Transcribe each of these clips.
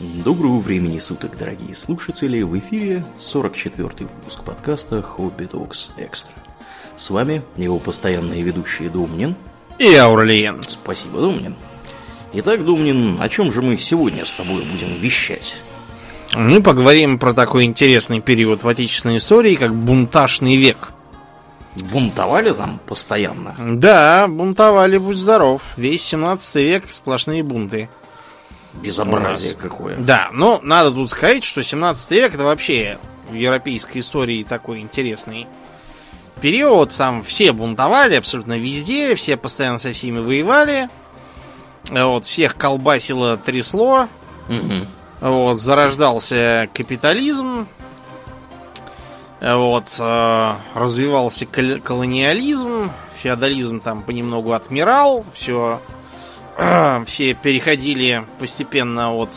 Доброго времени суток, дорогие слушатели! В эфире 44-й выпуск подкаста «Хобби Докс Экстра». С вами его постоянные ведущие Думнин и Аурлиен. Спасибо, Думнин. Итак, Думнин, о чем же мы сегодня с тобой будем вещать? Мы поговорим про такой интересный период в отечественной истории, как бунтажный век. Бунтовали там постоянно? Да, бунтовали, будь здоров. Весь 17 век сплошные бунты. Безобразие какое. Да, но надо тут сказать, что 17 век это вообще в европейской истории такой интересный период. Там все бунтовали абсолютно везде, все постоянно со всеми воевали. Вот, всех колбасило, трясло. Угу. Вот, зарождался капитализм. Вот, э, развивался колониализм, феодализм там понемногу отмирал, все все переходили постепенно от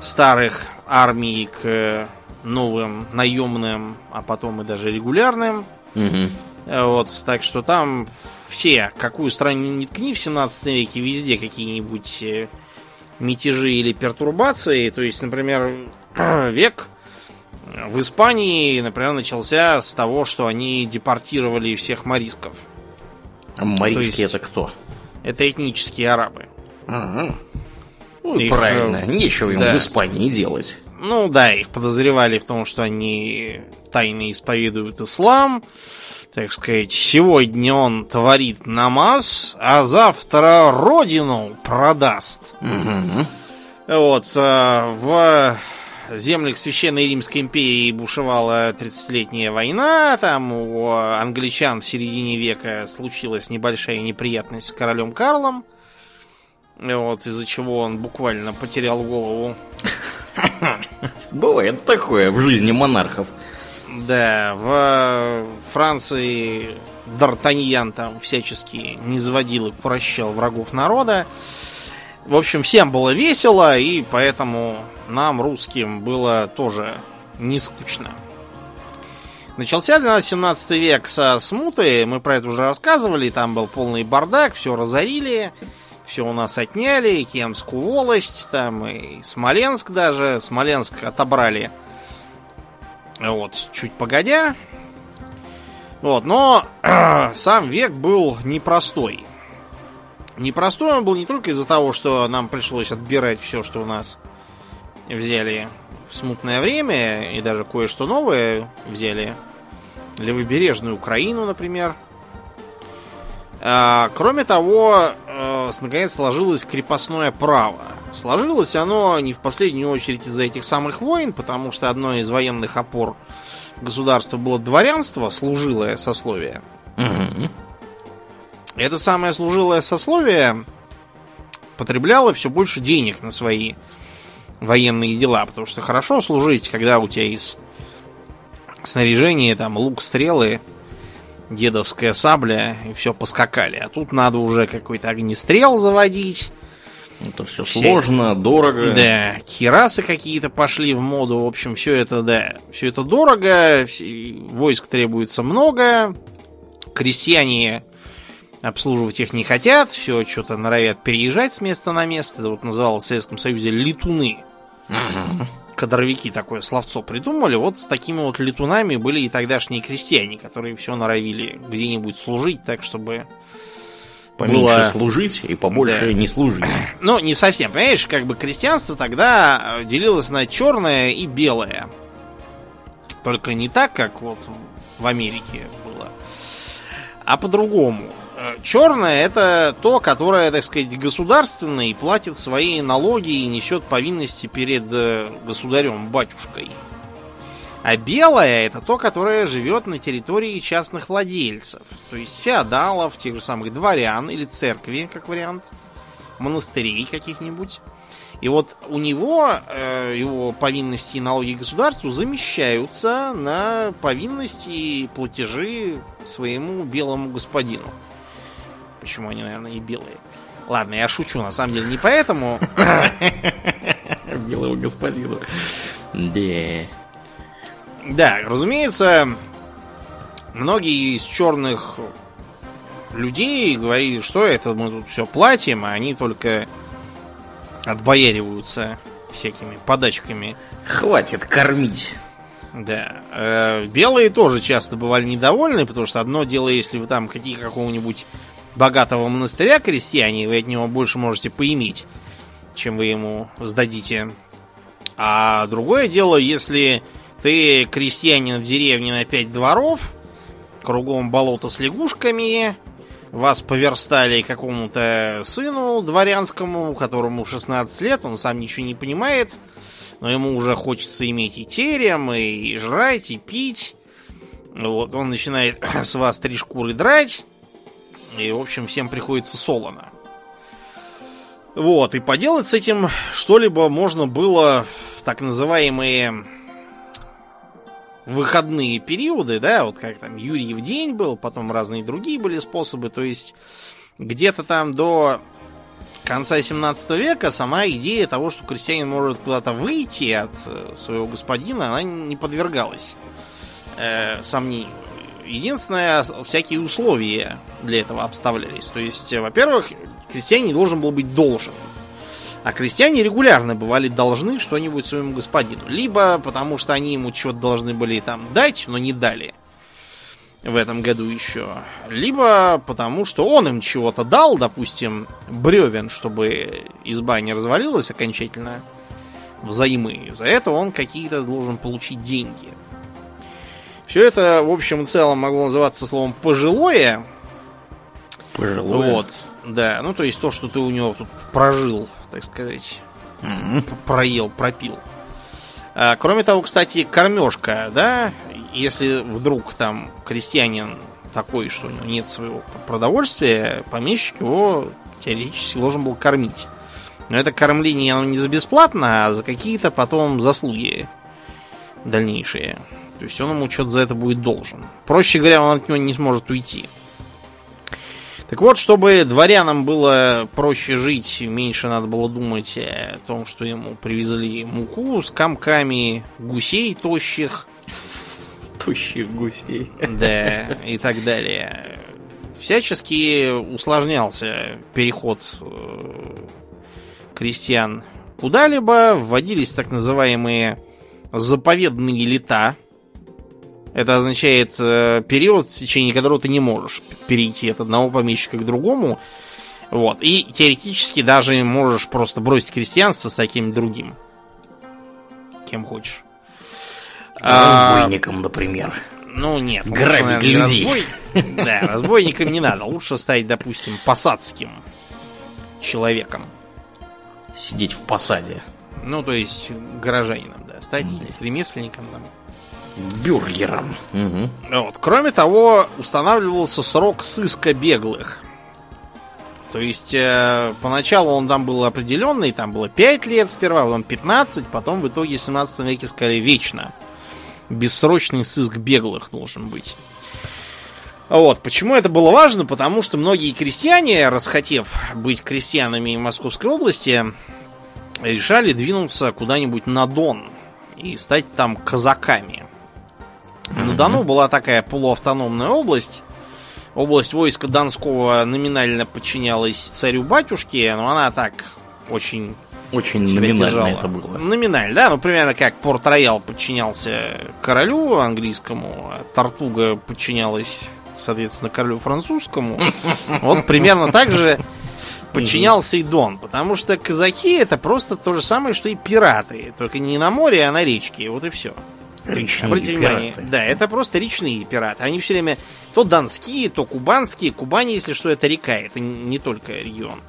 старых армий к новым наемным, а потом и даже регулярным. Угу. Вот, так что там все, какую страну не ткни в 17 веке, везде какие-нибудь э, мятежи или пертурбации. То есть, например, век в Испании, например, начался с того, что они депортировали всех морисков. А морийские есть... это кто? Это этнические арабы. Ага. Ну их, правильно, нечего им да. в Испании делать. Ну да, их подозревали в том, что они тайно исповедуют ислам. Так сказать, сегодня он творит намаз, а завтра родину продаст. Угу. Вот, э, в землях Священной Римской империи бушевала 30-летняя война. Там у англичан в середине века случилась небольшая неприятность с королем Карлом. Вот, из-за чего он буквально потерял голову. Бывает такое в жизни монархов. Да, в Франции Д'Артаньян там всячески не заводил и прощал врагов народа. В общем, всем было весело, и поэтому нам, русским, было тоже не скучно. Начался для нас 17 век со смуты, мы про это уже рассказывали, там был полный бардак, все разорили, все у нас отняли, Кемскую волость, там и Смоленск даже, Смоленск отобрали вот, чуть погодя. Вот, но сам век был непростой. Непростой он был не только из-за того, что нам пришлось отбирать все, что у нас взяли в смутное время, и даже кое-что новое взяли. Левобережную Украину, например. А, кроме того, э, наконец сложилось крепостное право. Сложилось оно не в последнюю очередь из-за этих самых войн, потому что одной из военных опор государства было дворянство, служилое сословие. Угу. Это самое служилое сословие потребляло все больше денег на свои военные дела, потому что хорошо служить, когда у тебя из снаряжения там лук, стрелы, дедовская сабля и все поскакали. А тут надо уже какой-то огнестрел заводить. Это все, все сложно, дорого. Да, кирасы какие-то пошли в моду. В общем, все это, да, все это дорого, войск требуется много. Крестьяне обслуживать их не хотят, все что-то норовят переезжать с места на место. Это вот называлось в Советском Союзе летуны. Угу. Кадровики такое словцо придумали. Вот с такими вот летунами были и тогдашние крестьяне, которые все норовили где-нибудь служить так, чтобы Поменьше было... служить и побольше да. не служить. Ну, не совсем. Понимаешь, как бы крестьянство тогда э, делилось на черное и белое. Только не так, как вот в Америке было, а по-другому. Черное это то, которое, так сказать, государственное и платит свои налоги и несет повинности перед э, государем, батюшкой. А белое это то, которое живет на территории частных владельцев. То есть феодалов, тех же самых дворян или церкви, как вариант, монастырей каких-нибудь. И вот у него э, его повинности и налоги государству замещаются на повинности и платежи своему белому господину. Почему они, наверное, и белые? Ладно, я шучу, на самом деле не поэтому. Белого господина. Да. Да, разумеется, многие из черных людей говорили, что это мы тут все платим, а они только отбояриваются всякими подачками. Хватит кормить. Да. Э, белые тоже часто бывали недовольны, потому что одно дело, если вы там какие какого-нибудь богатого монастыря крестьяне, вы от него больше можете поиметь, чем вы ему сдадите. А другое дело, если ты крестьянин в деревне на пять дворов, кругом болото с лягушками, вас поверстали какому-то сыну дворянскому, которому 16 лет, он сам ничего не понимает, но ему уже хочется иметь и терем, и жрать, и пить. Вот, он начинает с вас три шкуры драть, и, в общем, всем приходится солоно. Вот, и поделать с этим что-либо можно было в так называемые выходные периоды, да, вот как там Юрий в день был, потом разные другие были способы, то есть где-то там до конца 17 века сама идея того, что крестьянин может куда-то выйти от э, своего господина, она не подвергалась э, сомнению. Единственное, всякие условия для этого обставлялись. То есть, во-первых, крестьянин должен был быть должен. А крестьяне регулярно бывали должны что-нибудь своему господину. Либо потому, что они ему что-то должны были там дать, но не дали в этом году еще. Либо потому, что он им чего-то дал, допустим, бревен, чтобы изба не развалилась окончательно взаймы. За это он какие-то должен получить деньги. Все это, в общем и целом, могло называться словом пожилое. Пожилое? Вот, да. Ну, то есть то, что ты у него тут прожил так сказать, mm-hmm. проел, пропил. А, кроме того, кстати, кормежка, да, если вдруг там крестьянин такой, что у него нет своего продовольствия, помещик его теоретически должен был кормить. Но это кормление оно не за бесплатно, а за какие-то потом заслуги дальнейшие. То есть он ему что-то за это будет должен. Проще говоря, он от него не сможет уйти. Так вот, чтобы дворянам было проще жить, меньше надо было думать о том, что ему привезли муку с комками гусей тощих. Тощих гусей. Да, и так далее. Всячески усложнялся переход э, крестьян куда-либо, вводились так называемые заповедные лета, это означает э, период, в течение которого ты не можешь перейти от одного помещика к другому. Вот. И теоретически даже можешь просто бросить крестьянство с каким-нибудь другим. Кем хочешь. Разбойником, а, например. Ну нет. Грабить людей. Разбой... Да, разбойником не надо. Лучше стать, допустим, посадским человеком. Сидеть в посаде. Ну, то есть горожанином, да. Стать ремесленником там. Бюргером. Угу. Вот. Кроме того, устанавливался срок сыска беглых. То есть, э, поначалу он там был определенный, там было 5 лет сперва, потом 15, потом в итоге в 17 веке сказали вечно. Бессрочный сыск беглых должен быть. Вот. Почему это было важно? Потому что многие крестьяне, расхотев быть крестьянами в Московской области, решали двинуться куда-нибудь на Дон и стать там казаками. На Дону была такая полуавтономная область. Область войска Донского номинально подчинялась царю-батюшке, но она так очень... Очень номинально держала. это было. Номинально, да. Ну, примерно как Порт-Роял подчинялся королю английскому, а Тартуга подчинялась, соответственно, королю французскому. Вот примерно так же подчинялся и Дон, потому что казаки это просто то же самое, что и пираты, только не на море, а на речке, вот и все. Речные Обратите внимание, да, это просто речные пираты. Они все время то донские, то кубанские. Кубани, если что, это река, это не только регион.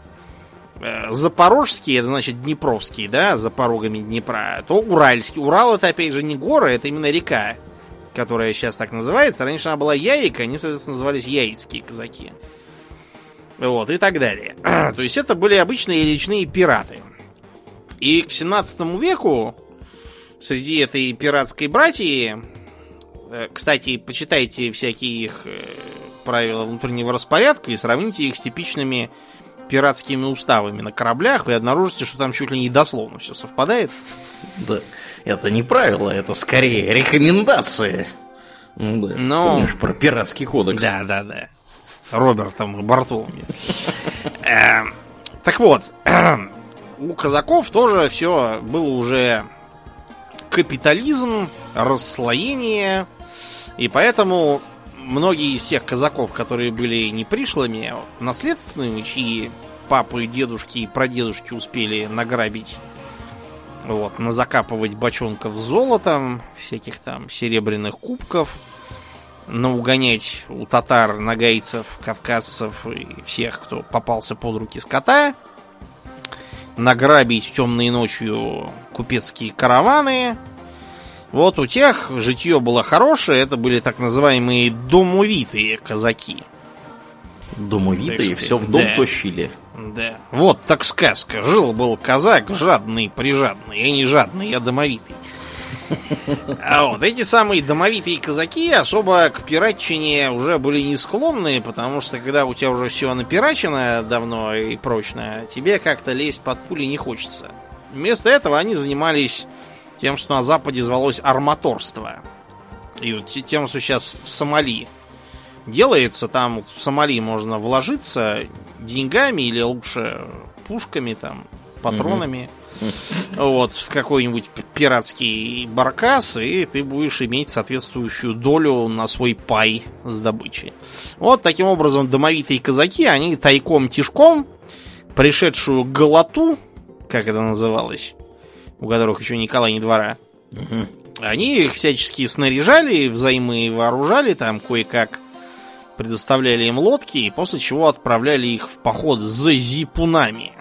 Э, запорожские, это значит Днепровские, да, за порогами Днепра. То уральские. Урал это опять же не горы, это именно река, которая сейчас так называется. Раньше она была Яйка, они, соответственно, назывались Яицкие казаки. Вот, и так далее. То есть это были обычные речные пираты. И к 17 веку среди этой пиратской братьи, э, кстати, почитайте всякие их э, правила внутреннего распорядка и сравните их с типичными пиратскими уставами на кораблях, вы обнаружите, что там чуть ли не дословно все совпадает. Да, это не правило, это скорее рекомендации. Ну, да. Но... Помнишь про пиратский кодекс? Да, да, да. Робертом Бартоломи. Эм, так вот, у казаков тоже все было уже капитализм, расслоение, и поэтому многие из тех казаков, которые были не пришлыми, а наследственными, чьи папы, дедушки и прадедушки успели награбить, вот, закапывать бочонков золотом, всяких там серебряных кубков, наугонять у татар, нагайцев, кавказцев и всех, кто попался под руки скота, награбить темной ночью купецкие караваны. Вот у тех житье было хорошее, это были так называемые домовитые казаки. Домовитые, все в дом да. тащили. Да. Вот так сказка. Жил-был казак жадный, прижадный. Я не жадный, я домовитый. А вот эти самые домовитые казаки особо к пиратчине уже были не склонны, потому что когда у тебя уже все напирачено давно и прочно, тебе как-то лезть под пули не хочется. Вместо этого они занимались тем, что на Западе звалось арматорство. И вот тем, что сейчас в Сомали делается, там в Сомали можно вложиться деньгами или лучше пушками, там, патронами. Угу вот, в какой-нибудь пиратский баркас, и ты будешь иметь соответствующую долю на свой пай с добычей. Вот таким образом домовитые казаки, они тайком-тишком пришедшую голоту, как это называлось, у которых еще Николай не двора, они их всячески снаряжали, взаймы вооружали, там кое-как предоставляли им лодки, и после чего отправляли их в поход за зипунами.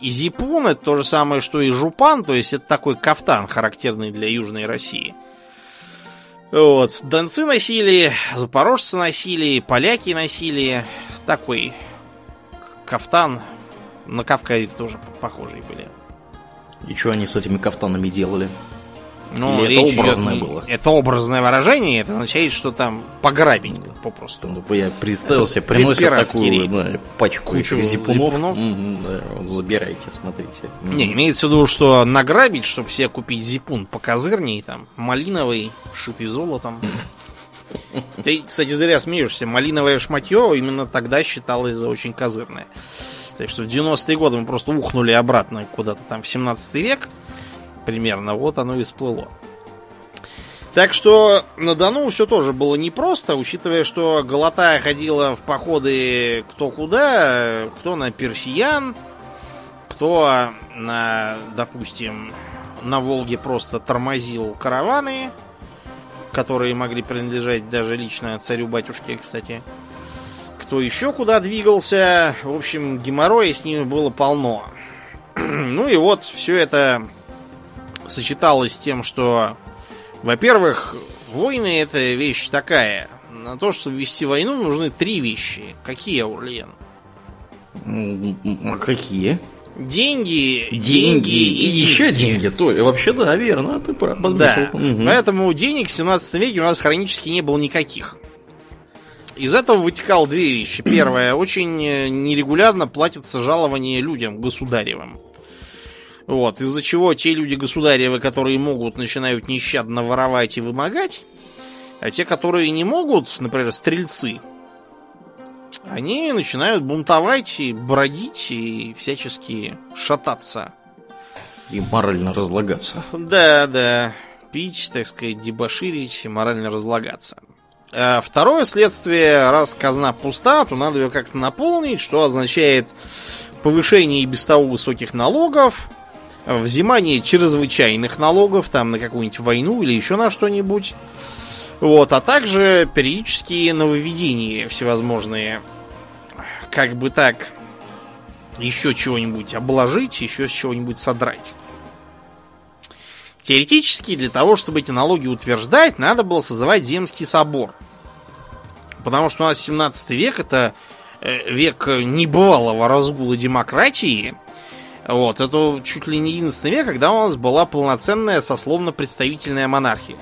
И зипун это то же самое, что и жупан, то есть это такой кафтан, характерный для Южной России. Вот, донцы носили, запорожцы носили, поляки носили. Такой кафтан. На Кавказе тоже похожие были. И что они с этими кафтанами делали? Ну, Или это образное идет, было? Это образное выражение, это означает, что там пограбить попросту. Ну, я представил себе, приносят такую да, пачку Кучу зипунов. зипунов. Mm-hmm, да, вот, забирайте, смотрите. Не, имеется в виду, что награбить, чтобы себе купить зипун покозырней, там, малиновый, шитый золотом. Ты, кстати, зря смеешься. Малиновое шматье именно тогда считалось за очень козырное. Так что в 90-е годы мы просто ухнули обратно куда-то там в 17 век примерно. Вот оно и всплыло. Так что на Дону все тоже было непросто, учитывая, что Галатая ходила в походы кто куда, кто на персиян, кто на, допустим, на Волге просто тормозил караваны, которые могли принадлежать даже лично царю-батюшке, кстати. Кто еще куда двигался. В общем, геморроя с ними было полно. ну и вот все это сочеталось с тем, что, во-первых, войны это вещь такая. На то, чтобы вести войну, нужны три вещи. Какие, Аурлиен? А какие? Деньги, деньги, деньги и еще деньги. То, вообще, да, верно, ты прав. Да. Угу. Поэтому денег в 17 веке у нас хронически не было никаких. Из этого вытекало две вещи. Первое, очень э, нерегулярно платятся жалования людям государевым. Вот, из-за чего те люди государевы, которые могут, начинают нещадно воровать и вымогать, а те, которые не могут, например, стрельцы, они начинают бунтовать и бродить и всячески шататься. И морально разлагаться. Да, да. Пить, так сказать, дебоширить, морально разлагаться. А второе следствие, раз казна пуста, то надо ее как-то наполнить, что означает повышение и без того высоких налогов, взимание чрезвычайных налогов, там на какую-нибудь войну или еще на что-нибудь. Вот, а также периодические нововведения всевозможные. Как бы так еще чего-нибудь обложить, еще с чего-нибудь содрать. Теоретически, для того, чтобы эти налоги утверждать, надо было созывать Земский собор. Потому что у нас 17 век это э, век небывалого разгула демократии, вот, это чуть ли не единственный век, когда у нас была полноценная сословно-представительная монархия.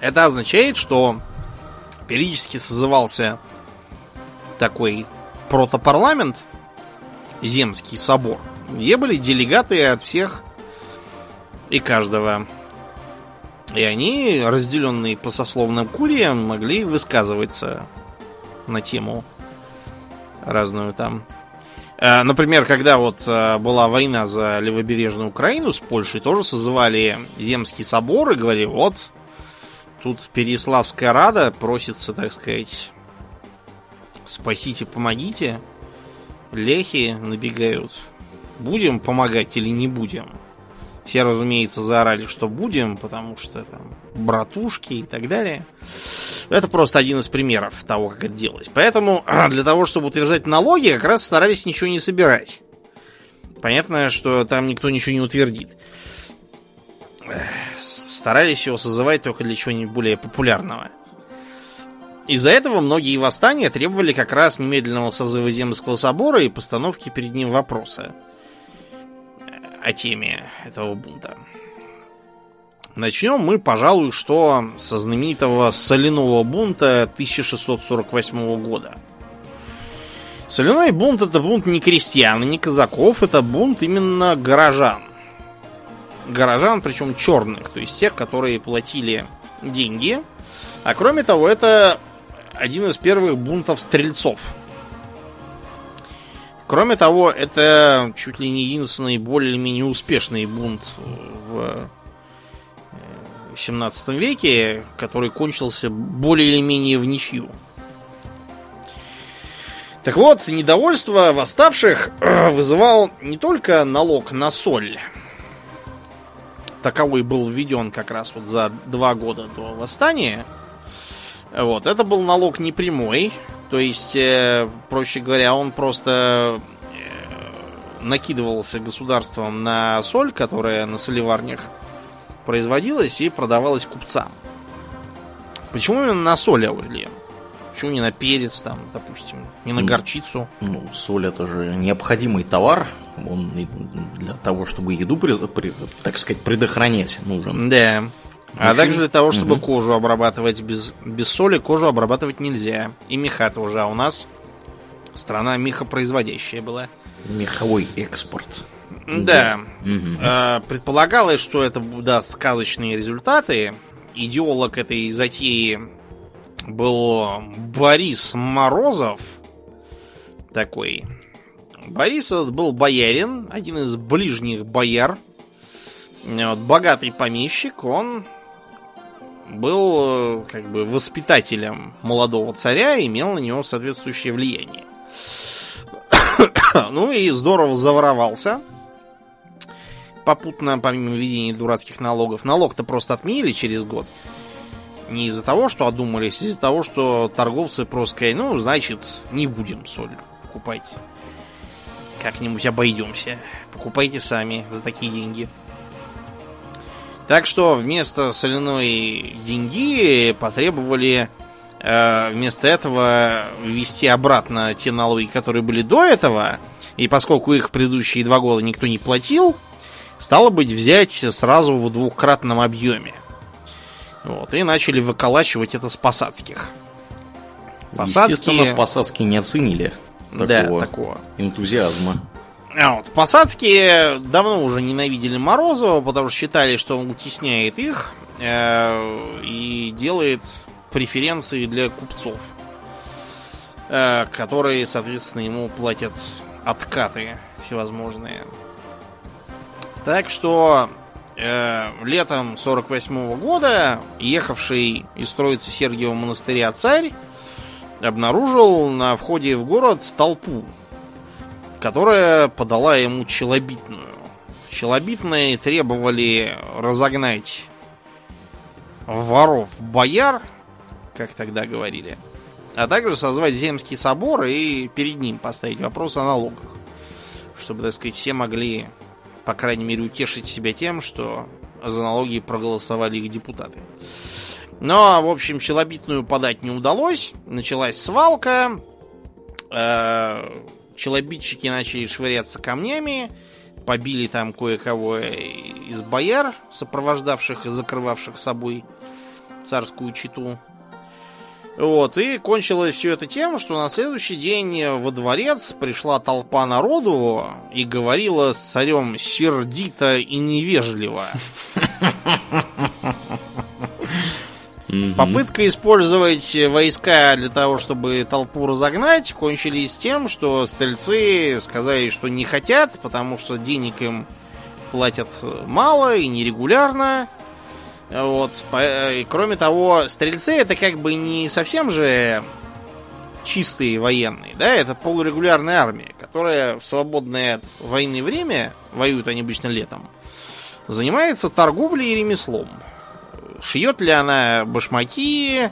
Это означает, что периодически созывался такой протопарламент, земский собор, где были делегаты от всех и каждого. И они, разделенные по сословным куриям, могли высказываться на тему разную там например, когда вот э, была война за левобережную Украину с Польшей, тоже созывали Земский собор и говорили, вот, тут Переславская Рада просится, так сказать, спасите, помогите. Лехи набегают. Будем помогать или не будем? Все, разумеется, заорали, что будем, потому что там братушки и так далее. Это просто один из примеров того, как это делать. Поэтому для того, чтобы утверждать налоги, как раз старались ничего не собирать. Понятно, что там никто ничего не утвердит. Старались его созывать только для чего-нибудь более популярного. Из-за этого многие восстания требовали как раз немедленного созыва Земского собора и постановки перед ним вопроса о теме этого бунта. Начнем мы, пожалуй, что со знаменитого соляного бунта 1648 года. Соляной бунт это бунт не крестьян, не казаков, это бунт именно горожан. Горожан, причем черных, то есть тех, которые платили деньги. А кроме того, это один из первых бунтов стрельцов – Кроме того, это чуть ли не единственный более-менее успешный бунт в 17 э, веке, который кончился более или менее в ничью. Так вот, недовольство восставших вызывал не только налог на соль. Таковой был введен как раз вот за два года до восстания. Вот, это был налог непрямой, то есть, э, проще говоря, он просто э, накидывался государством на соль, которая на солеварнях производилась и продавалась купцам. Почему именно на соль, Аурелия? Почему не на перец, там, допустим, не на горчицу? Ну, соль это же необходимый товар. Он для того, чтобы еду, так сказать, предохранять нужен. Да. А также для того, чтобы угу. кожу обрабатывать без, без соли, кожу обрабатывать нельзя. И меха тоже. А у нас страна мехопроизводящая была. Меховой экспорт. Да. Угу. Предполагалось, что это даст сказочные результаты. Идеолог этой затеи был Борис Морозов. Такой. Борис был боярин, один из ближних бояр. Вот, богатый помещик, он был э, как бы воспитателем молодого царя и имел на него соответствующее влияние. ну и здорово заворовался. Попутно, помимо введения дурацких налогов, налог-то просто отменили через год. Не из-за того, что одумались, а из-за того, что торговцы просто сказали, ну, значит, не будем соль покупать. Как-нибудь обойдемся. Покупайте сами за такие деньги. Так что вместо соляной деньги потребовали э, вместо этого ввести обратно те налоги, которые были до этого. И поскольку их предыдущие два года никто не платил, стало быть взять сразу в двухкратном объеме. Вот, и начали выколачивать это с посадских. Посадские... Естественно, посадские не оценили такого, да, такого. энтузиазма. А вот, посадские давно уже ненавидели Морозова, потому что считали, что он утесняет их э, и делает преференции для купцов, э, которые, соответственно, ему платят откаты всевозможные. Так что э, летом 48 -го года ехавший из строицы Сергиева монастыря царь обнаружил на входе в город толпу которая подала ему челобитную. Челобитные требовали разогнать воров бояр, как тогда говорили, а также созвать земский собор и перед ним поставить вопрос о налогах. Чтобы, так сказать, все могли, по крайней мере, утешить себя тем, что за налоги проголосовали их депутаты. Но, в общем, челобитную подать не удалось. Началась свалка. Э, челобитчики начали швыряться камнями, побили там кое-кого из бояр, сопровождавших и закрывавших собой царскую читу. Вот, и кончилось все это тем, что на следующий день во дворец пришла толпа народу и говорила с царем сердито и невежливо. Мгм. Попытка использовать войска для того, чтобы толпу разогнать, кончились тем, что стрельцы сказали, что не хотят, потому что денег им платят мало и нерегулярно. Вот. И кроме того, стрельцы это как бы не совсем же чистые военные, да, это полурегулярная армия, которая в свободное от войны время, воюют они обычно летом, занимается торговлей и ремеслом. Шьет ли она башмаки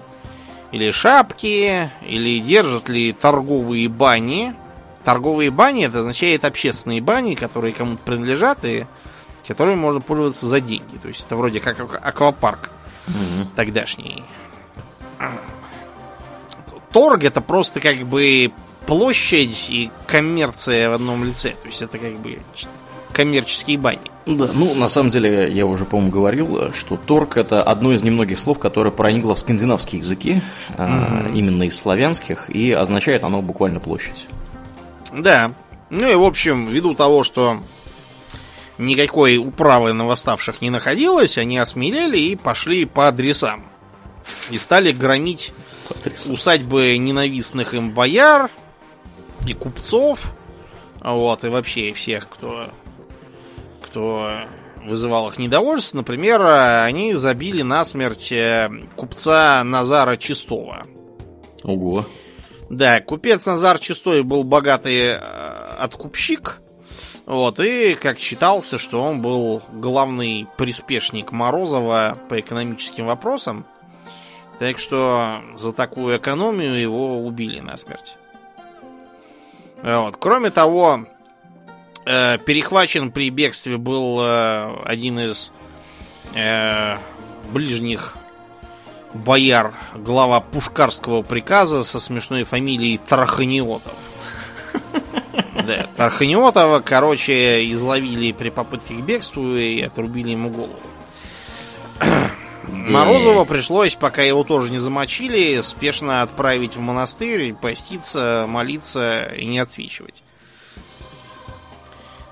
или шапки, или держит ли торговые бани. Торговые бани это означает общественные бани, которые кому-то принадлежат и которыми можно пользоваться за деньги. То есть это вроде как ак- аквапарк Мгм. тогдашний. Торг это просто как бы площадь и коммерция в одном лице. То есть это как бы коммерческие бани. Да, ну, на самом деле, я уже, по-моему, говорил, что торг – это одно из немногих слов, которое проникло в скандинавские языки, а, именно из славянских, и означает оно буквально площадь. Да. Ну и в общем, ввиду того, что никакой управы на восставших не находилось, они осмелели и пошли по адресам. И стали громить Потрясающе. усадьбы ненавистных им бояр и купцов, вот, и вообще всех, кто, кто вызывал их недовольство. Например, они забили насмерть э, купца Назара Чистого. Ого. Да, купец Назар Чистой был богатый э, откупщик. Вот, и как считался, что он был главный приспешник Морозова по экономическим вопросам. Так что за такую экономию его убили насмерть. Вот. Кроме того, э, перехвачен при бегстве был э, один из э, ближних бояр, глава пушкарского приказа со смешной фамилией Тарханиотов. Да, Тарханиотова, короче, изловили при попытке к бегству и отрубили ему голову. Морозова пришлось, пока его тоже не замочили, спешно отправить в монастырь, поститься, молиться и не отсвечивать.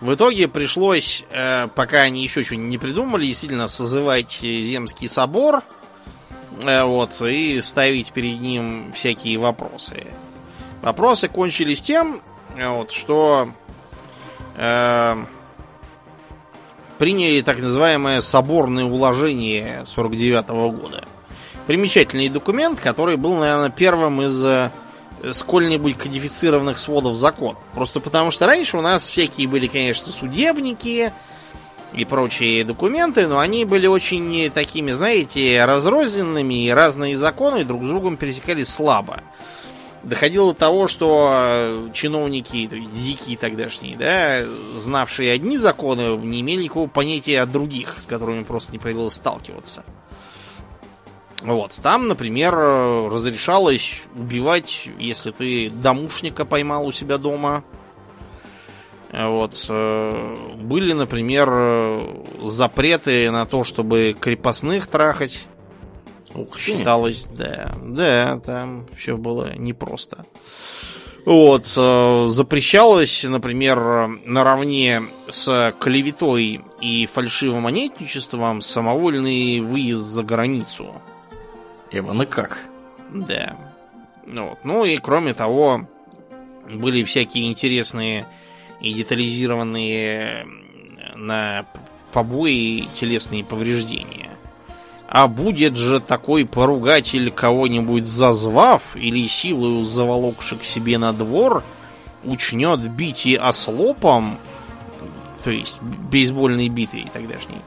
В итоге пришлось, э, пока они еще что-нибудь не придумали, действительно созывать Земский собор, э, вот, и ставить перед ним всякие вопросы. Вопросы кончились тем, э, вот, что э, приняли так называемое соборное уложение 49 года. Примечательный документ, который был, наверное, первым из сколь-нибудь кодифицированных сводов закон. Просто потому что раньше у нас всякие были, конечно, судебники и прочие документы, но они были очень такими, знаете, разрозненными, и разные законы друг с другом пересекались слабо. Доходило до того, что э, чиновники, дикие тогдашние, да, знавшие одни законы, не имели никакого понятия о других, с которыми просто не приходилось сталкиваться. Вот, там, например, разрешалось убивать, если ты домушника поймал у себя дома. Вот, э, были, например, запреты на то, чтобы крепостных трахать. Ух. Считалось, да, да, там все было непросто. Вот, э, запрещалось, например, наравне с клеветой и фальшивым монетничеством самовольный выезд за границу. Эван, и как? Да. Ну, вот. ну и кроме того, были всякие интересные и детализированные на побои телесные повреждения. А будет же такой поругатель кого-нибудь зазвав или силою заволокши к себе на двор, учнет бить и ослопом, то есть бейсбольной битой тогдашней,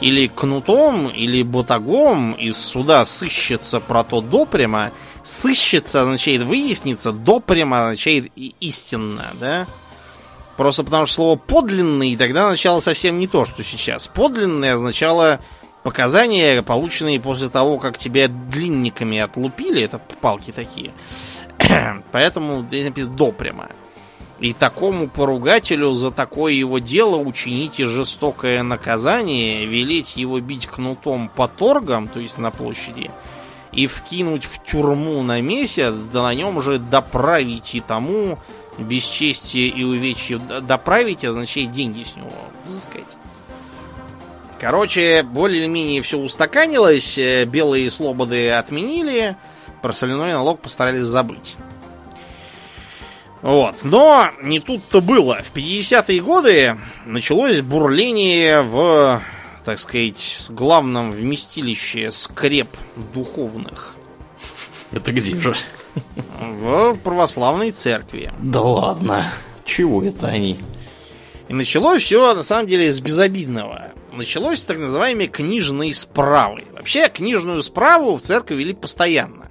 или кнутом, или батагом из суда сыщется про то допрямо. Сыщется означает выяснится, допрямо означает истинно, да? Просто потому что слово подлинный тогда означало совсем не то, что сейчас. Подлинное означало показания, полученные после того, как тебя длинниками отлупили, это палки такие. Поэтому здесь написано допрямо. И такому поругателю за такое его дело учините жестокое наказание, велеть его бить кнутом по торгам, то есть на площади, и вкинуть в тюрьму на месяц, да на нем же доправите тому бесчестие и увечье. Доправить означает деньги с него взыскать. Короче, более-менее все устаканилось, э, белые слободы отменили, про соляной налог постарались забыть. Вот. Но не тут-то было. В 50-е годы началось бурление в, так сказать, главном вместилище скреп духовных. Это где же? В православной церкви. Да ладно. Чего это они? И началось все, на самом деле, с безобидного. Началось с так называемой книжной справы. Вообще, книжную справу в церкви вели постоянно.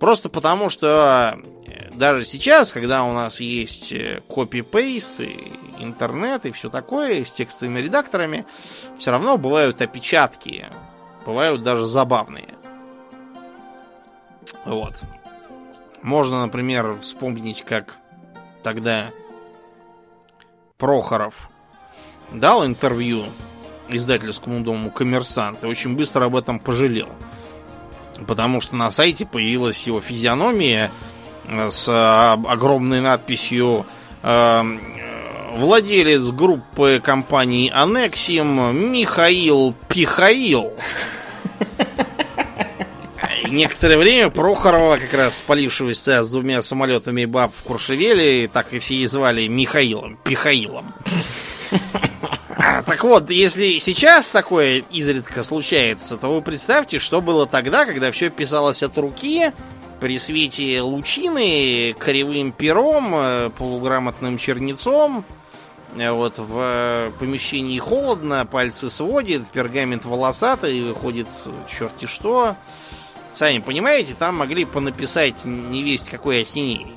Просто потому, что э, даже сейчас, когда у нас есть копи-пейст, и интернет и все такое с текстовыми редакторами, все равно бывают опечатки, бывают даже забавные. Вот. Можно, например, вспомнить, как тогда Прохоров дал интервью издательскому дому «Коммерсант» и очень быстро об этом пожалел. Потому что на сайте появилась его физиономия э, с огромной надписью э, «Владелец группы компании «Анексим» Михаил Пихаил». некоторое время Прохорова, как раз спалившегося с двумя самолетами баб в Куршевеле, так и все и звали Михаилом, Пихаилом. А, так вот, если сейчас такое изредка случается, то вы представьте, что было тогда, когда все писалось от руки, при свете лучины, кривым пером, э, полуграмотным чернецом, э, вот в помещении холодно, пальцы сводит, пергамент волосатый, выходит черти что. Сами понимаете, там могли понаписать не весть какой ахинеи.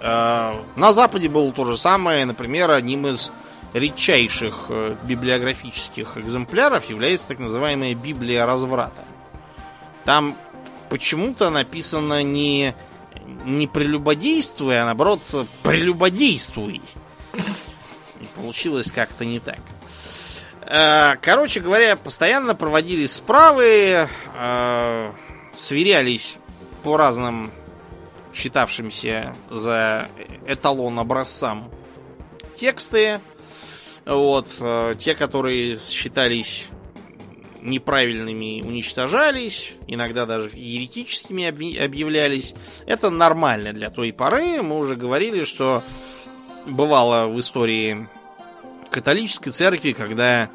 На Западе было то же самое. Например, одним из редчайших э, библиографических экземпляров является так называемая Библия разврата. Там почему-то написано не, не прелюбодействуй, а наоборот прелюбодействуй. И получилось как-то не так. Э, короче говоря, постоянно проводились справы, э, сверялись по разным считавшимся за эталон образцам тексты. Вот, э, те, которые считались неправильными, уничтожались, иногда даже еретическими объявлялись. Это нормально для той поры. Мы уже говорили, что бывало в истории католической церкви, когда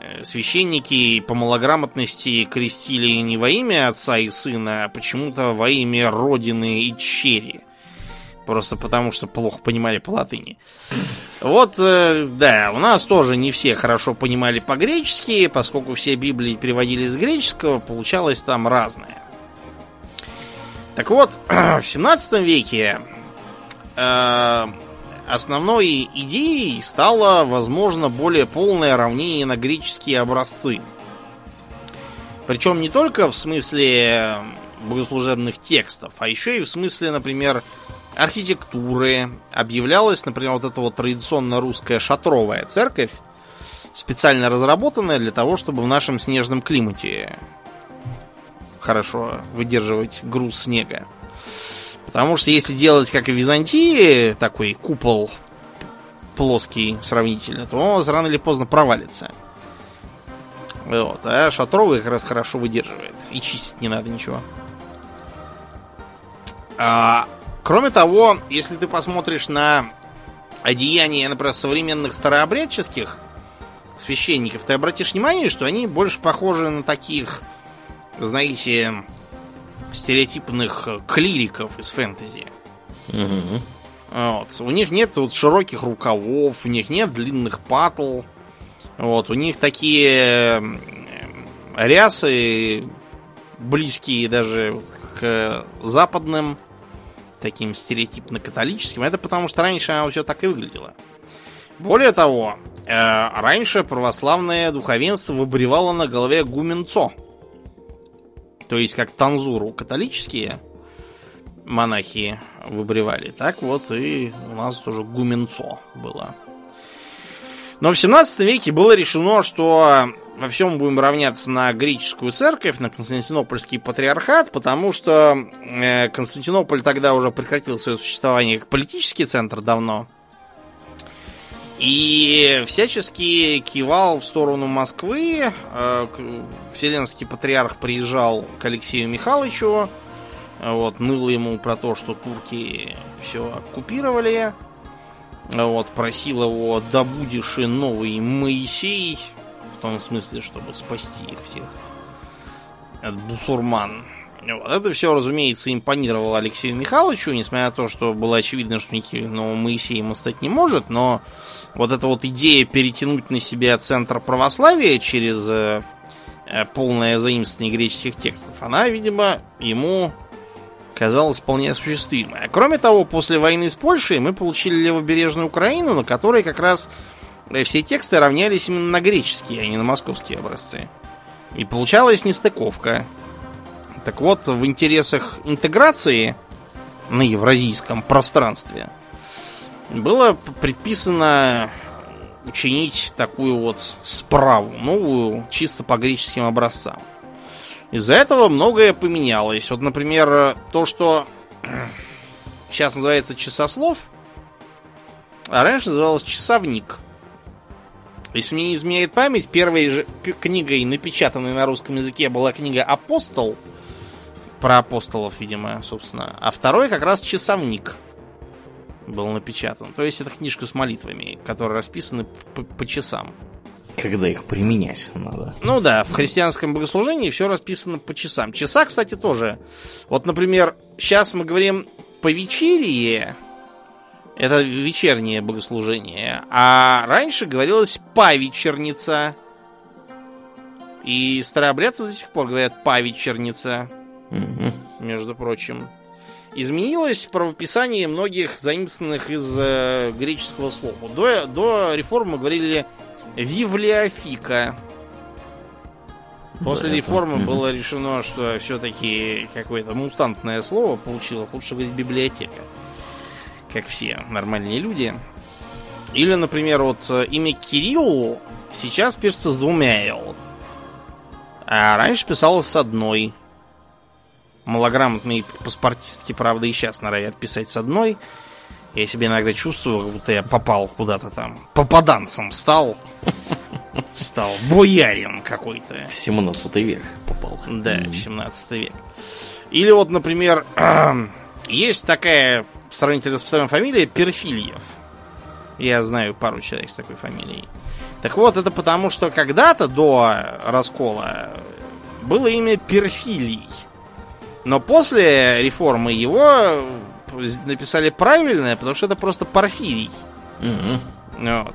Э, священники по малограмотности крестили не во имя отца и сына, а почему-то во имя родины и черри. Просто потому, что плохо понимали по латыни. Вот, э, да, у нас тоже не все хорошо понимали по-гречески, поскольку все Библии переводили с греческого, получалось там разное. Так вот, в 17 веке э, основной идеей стало, возможно, более полное равнение на греческие образцы. Причем не только в смысле богослужебных текстов, а еще и в смысле, например, архитектуры. Объявлялась, например, вот эта вот традиционно русская шатровая церковь, специально разработанная для того, чтобы в нашем снежном климате хорошо выдерживать груз снега. Потому что если делать, как и в Византии, такой купол плоский сравнительно, то он рано или поздно провалится. Вот. А шатровый как раз хорошо выдерживает. И чистить не надо ничего. А, кроме того, если ты посмотришь на одеяния, например, современных старообрядческих священников, ты обратишь внимание, что они больше похожи на таких, знаете, стереотипных клириков из фэнтези. Угу. Вот. У них нет вот широких рукавов, у них нет длинных патл. Вот. У них такие рясы близкие даже к западным, таким стереотипно-католическим. Это потому что раньше оно все так и выглядело. Более того, э, раньше православное духовенство выбривало на голове гуменцо – то есть как танзуру католические монахи выбривали, так вот и у нас тоже гуменцо было. Но в 17 веке было решено, что во всем будем равняться на греческую церковь, на Константинопольский патриархат, потому что э, Константинополь тогда уже прекратил свое существование как политический центр давно. И всячески кивал в сторону Москвы. Э, Вселенский патриарх приезжал к Алексею Михайловичу. Вот, ныл ему про то, что турки все оккупировали. Вот, просил его, да будешь и новый Моисей. В том смысле, чтобы спасти их всех от бусурман. Вот. Это все, разумеется, импонировало Алексею Михайловичу, несмотря на то, что было очевидно, что никаким новым Моисеем он стать не может, но вот эта вот идея перетянуть на себя центр православия через э, э полное заимствование греческих текстов, она, видимо, ему казалась вполне осуществимой. А кроме того, после войны с Польшей мы получили левобережную Украину, на которой как раз все тексты равнялись именно на греческие, а не на московские образцы. И получалась нестыковка. Так вот, в интересах интеграции на евразийском пространстве было предписано учинить такую вот справу, новую, чисто по греческим образцам. Из-за этого многое поменялось. Вот, например, то, что сейчас называется часослов, а раньше называлось часовник. Если мне не изменяет память, первой же книгой, напечатанной на русском языке, была книга «Апостол», про апостолов, видимо, собственно. А второй как раз «Часовник» был напечатан. То есть это книжка с молитвами, которые расписаны по, по часам. Когда их применять надо. Ну да, в христианском богослужении все расписано по часам. Часа, кстати, тоже. Вот, например, сейчас мы говорим по вечерие, это вечернее богослужение. А раньше говорилось павечерница. И старообрядцы до сих пор говорят павечерница. Угу. Между прочим. Изменилось правописание многих заимствованных из э, греческого слова. До, до реформы мы говорили вивлеофика. После да, реформы это... было решено, что все-таки какое-то мутантное слово получилось. Лучше говорить библиотека как все нормальные люди. Или, например, вот э, имя Кирилл сейчас пишется с двумя «л». А раньше писалось с одной. Малограмотные паспортистки, правда, и сейчас норовят писать с одной. Я себе иногда чувствую, как будто я попал куда-то там. Попаданцем стал. Стал боярин какой-то. В 17 век попал. Да, в 17 век. Или вот, например, есть такая сравнительно распространенная фамилия Перфильев. Я знаю пару человек с такой фамилией. Так вот, это потому, что когда-то до раскола было имя Перфилий. Но после реформы его написали правильное, потому что это просто Порфирий. Угу. Вот.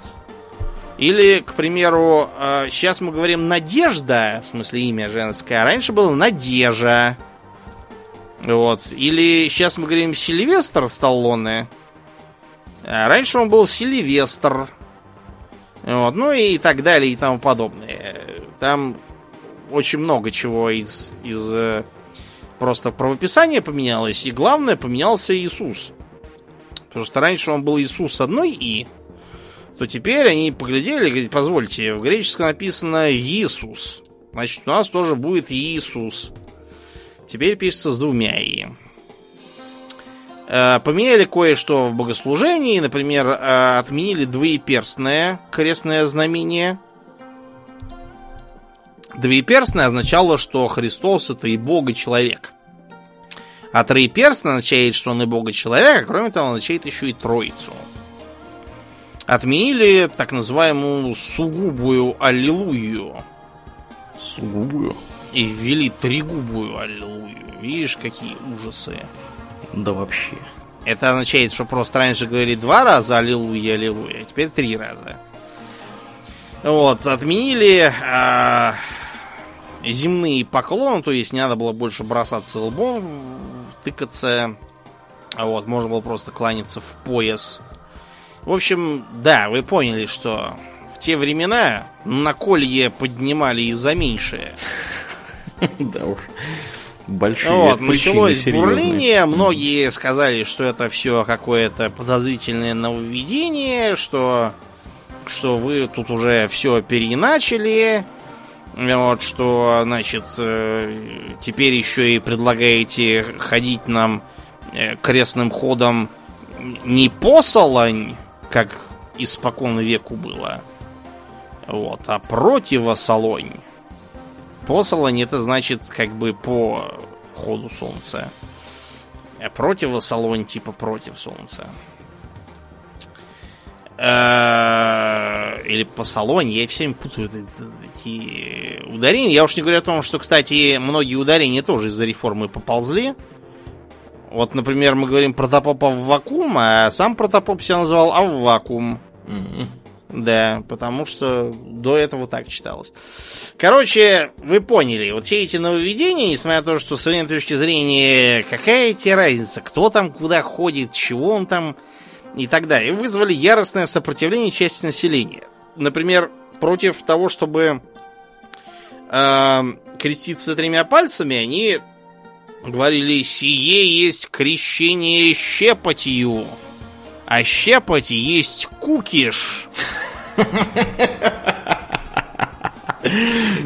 Или, к примеру, сейчас мы говорим Надежда, в смысле имя женское, а раньше было Надежа. Вот. Или сейчас мы говорим Сильвестр Сталлоне. А раньше он был Сильвестр. Вот. Ну и так далее и тому подобное. Там очень много чего из, из э, просто правописания поменялось. И главное, поменялся Иисус. Потому что раньше он был Иисус одной «и», то теперь они поглядели и говорят, позвольте, в греческом написано Иисус. Значит, у нас тоже будет Иисус. Теперь пишется с двумя «и». Э, поменяли кое-что в богослужении. Например, э, отменили двоеперстное крестное знамение. Двоеперстное означало, что Христос это и Бог, и человек. А троеперстное означает, что он и Бог, и человек, а кроме того, означает еще и Троицу. Отменили так называемую сугубую аллилуйю. Сугубую? И ввели тригубую аллилуйю. Видишь, какие ужасы. Да вообще. Это означает, что просто раньше говорили два раза аллилуйя, аллилуйя, а теперь три раза. Вот, отменили а, земные поклоны, то есть не надо было больше бросаться лбом, тыкаться. Вот, можно было просто кланяться в пояс. В общем, да, вы поняли, что в те времена на колье поднимали и за меньшее. Да уж. Большие вот, началось бурление, многие сказали, что это все какое-то подозрительное нововведение, что, что вы тут уже все переначали, вот, что, значит, э, теперь еще и предлагаете ходить нам э, крестным ходом не по Солонь, как испокон веку было. Вот. А противосолонь. Посолонь это значит как бы по ходу солнца. А противосолонь типа против солнца. Э, или по салоне, я все время путаю такие ударения. Я уж не говорю о том, что, кстати, многие ударения тоже из-за реформы поползли. Вот, например, мы говорим протопопа в вакуум, а сам протопоп себя называл Аввакуум. Mm-hmm. Да, потому что до этого так читалось. Короче, вы поняли, вот все эти нововведения, несмотря на то, что с современной точки зрения, какая тебе разница, кто там куда ходит, чего он там и так далее, вызвали яростное сопротивление части населения. Например, против того, чтобы э, креститься тремя пальцами, они говорили, сие есть крещение щепотью, а щепоть есть кукиш.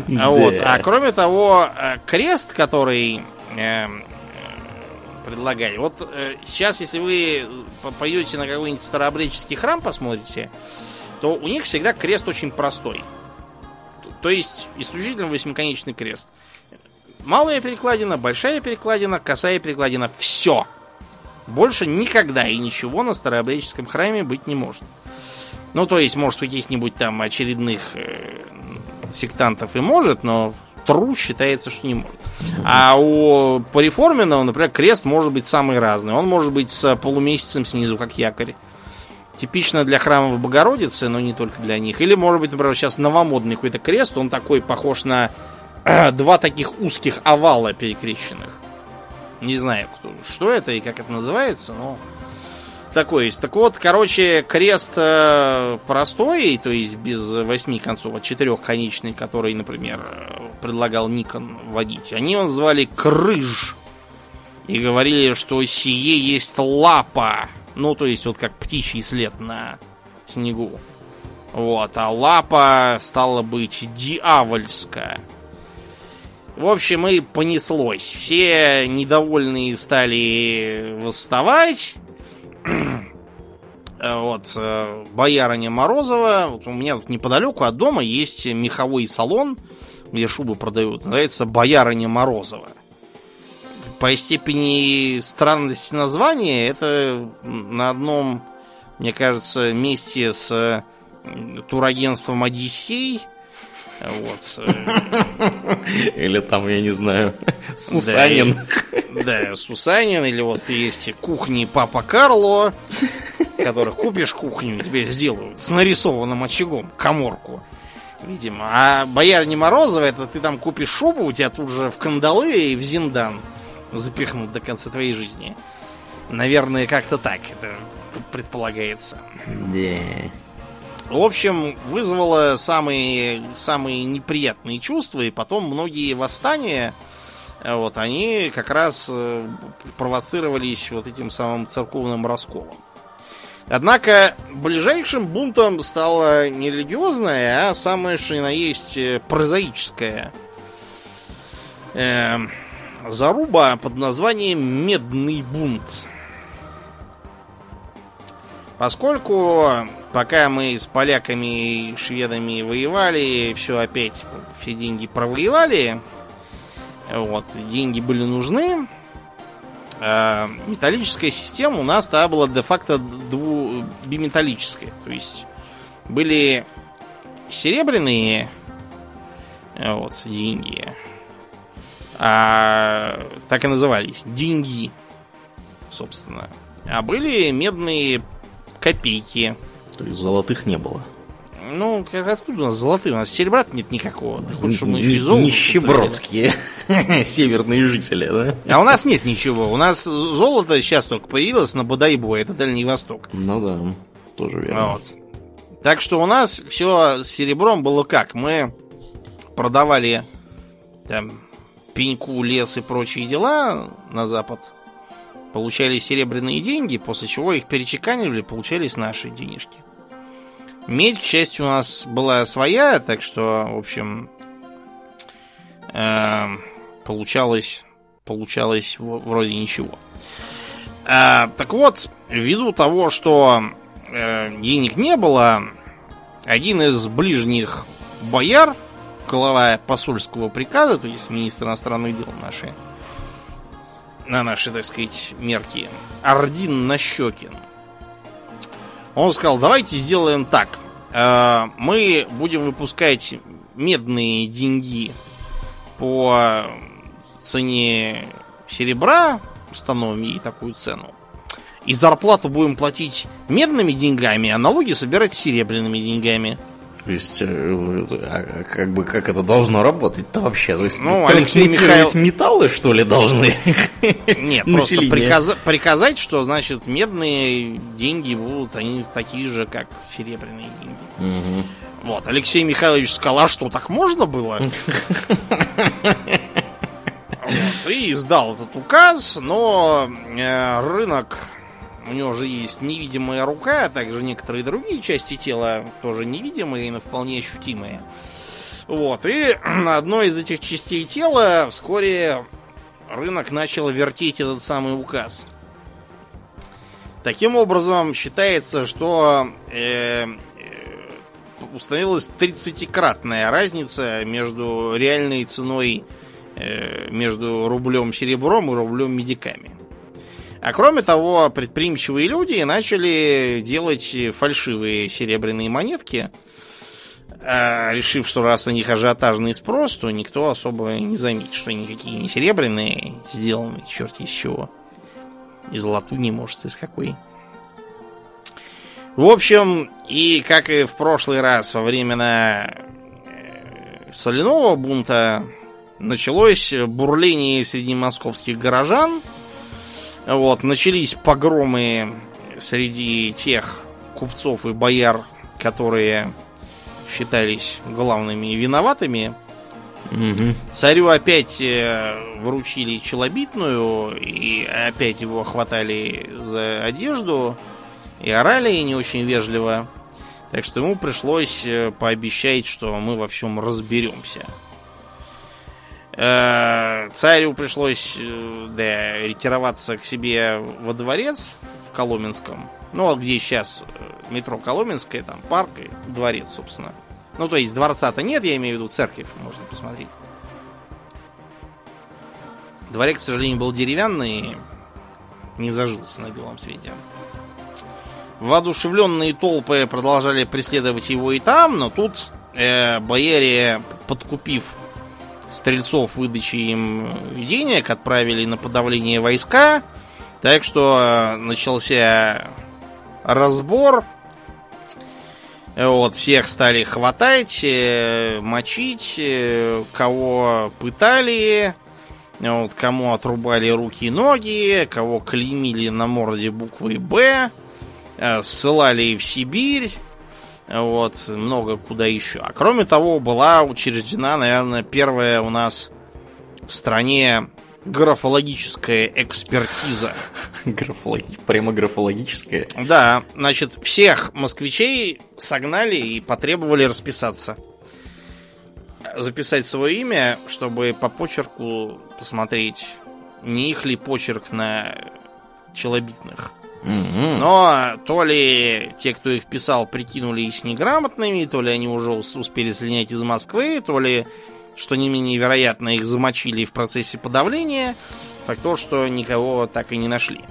Вот. А кроме того, э, крест, который эм, предлагали. Вот э, сейчас, если вы пойдете на какой-нибудь старообрядческий храм, посмотрите, то у них всегда крест очень простой. То есть исключительно восьмиконечный крест. Малая перекладина, большая перекладина, косая перекладина. Все. Больше никогда и ничего на старообрядческом храме быть не может. Ну, то есть, может, у каких-нибудь там очередных э, сектантов и может, но тру считается, что не может. А у пореформенного, например, крест может быть самый разный. Он может быть с полумесяцем снизу, как якорь. Типично для храмов Богородицы, но не только для них. Или, может быть, например, сейчас новомодный какой-то крест, он такой похож на два таких узких овала перекрещенных. Не знаю, кто, что это и как это называется, но такой есть. Так вот, короче, крест э, простой, то есть без восьми концов, а четырехконечный, который, например, предлагал Никон водить. Они его называли крыж. И говорили, что сие есть лапа. Ну, то есть, вот как птичий след на снегу. Вот, а лапа стала быть дьявольская. В общем, и понеслось. Все недовольные стали восставать. вот, э, боярыня Морозова. Вот у меня тут неподалеку от дома есть меховой салон, где шубы продают. Называется Боярыня Морозова. По степени странности названия, это на одном, мне кажется, месте с турагентством Одиссей – вот. Э, или там, я не знаю, Сусанин. Да, Сусанин, или вот есть кухни Папа Карло, которых купишь кухню, тебе сделают с нарисованным очагом, коморку. Видимо. А боярня Морозова, это ты там купишь шубу, у тебя тут же в кандалы и в зиндан запихнут до конца твоей жизни. Наверное, как-то так это предполагается. Да. В общем, вызвало самые, самые неприятные чувства, и потом многие восстания, вот, они как раз э, провоцировались вот этим самым церковным расколом. Однако ближайшим бунтом стало не религиозное, а самое что ни на есть э, прозаическое. Э, заруба под названием Медный бунт. Поскольку пока мы с поляками и шведами воевали, все опять, все деньги провоевали, вот, деньги были нужны, а металлическая система у нас тогда была де-факто дву... биметаллическая. То есть были серебряные вот, деньги, а, так и назывались, деньги, собственно. А были медные копейки. То есть золотых не было. Ну, как откуда у нас золотые? У нас серебра нет никакого. Ты хочешь, чтобы мы еще золото Нищебродские северные жители, да? А у нас нет ничего. У нас золото сейчас только появилось на Бодайбо, это Дальний Восток. Ну да, тоже верно. Вот. Так что у нас все с серебром было как? Мы продавали там пеньку, лес и прочие дела на запад получали серебряные деньги, после чего их перечеканивали, получались наши денежки. Медь, к счастью, у нас была своя, так что, в общем, э, получалось, получалось вроде ничего. Э, так вот, ввиду того, что э, денег не было, один из ближних бояр, глава посольского приказа, то есть министр иностранных дел наши, на наши, так сказать, мерки, Ардин Нащекин, он сказал, давайте сделаем так. Э, мы будем выпускать медные деньги по цене серебра, установим ей такую цену. И зарплату будем платить медными деньгами, а налоги собирать серебряными деньгами. То есть, э, а как бы как это должно работать-то вообще? То есть, ну, Алексей Михаил... металлы, что ли, должны? Нет, просто приказ... приказать, что, значит, медные деньги будут, они такие же, как серебряные деньги. Угу. Вот, Алексей Михайлович сказал, а что, так можно было? Вот, и издал этот указ, но э, рынок у него же есть невидимая рука, а также некоторые другие части тела, тоже невидимые, но вполне ощутимые. Вот, и на одной из этих частей тела вскоре рынок начал вертеть этот самый указ. Таким образом, считается, что э, э, установилась 30-кратная разница между реальной ценой э, между рублем серебром и рублем медиками. А кроме того, предприимчивые люди начали делать фальшивые серебряные монетки, а, решив, что раз на них ажиотажный спрос, то никто особо не заметит, что никакие не серебряные сделаны, черт из чего. Из латуни, может, из какой. В общем, и как и в прошлый раз во времена э, соляного бунта, началось бурление среди московских горожан – вот, начались погромы среди тех купцов и бояр, которые считались главными виноватыми. Угу. Царю опять э, вручили челобитную, и опять его хватали за одежду, и орали не очень вежливо. Так что ему пришлось э, пообещать, что мы во всем разберемся. Э, царю пришлось э, да, ретироваться к себе во дворец в Коломенском. Ну, а где сейчас э, метро Коломенское, там парк и дворец, собственно. Ну, то есть дворца-то нет, я имею в виду церковь, можно посмотреть. Дворец, к сожалению, был деревянный, не зажился на белом свете. Воодушевленные толпы продолжали преследовать его и там, но тут э, бояре, подкупив стрельцов выдачи им денег, отправили на подавление войска. Так что э, начался разбор. Вот, всех стали хватать, э, мочить, э, кого пытали, вот, кому отрубали руки и ноги, кого клеймили на морде буквой «Б», ссылали в Сибирь, вот, много куда еще. А кроме того, была учреждена, наверное, первая у нас в стране графологическая экспертиза. Графологи... Прямо графологическая? Да, значит, всех москвичей согнали и потребовали расписаться. Записать свое имя, чтобы по почерку посмотреть, не их ли почерк на челобитных. Но то ли те, кто их писал, прикинулись неграмотными, то ли они уже успели слинять из Москвы, то ли, что не менее вероятно, их замочили в процессе подавления. Факт то, что никого так и не нашли.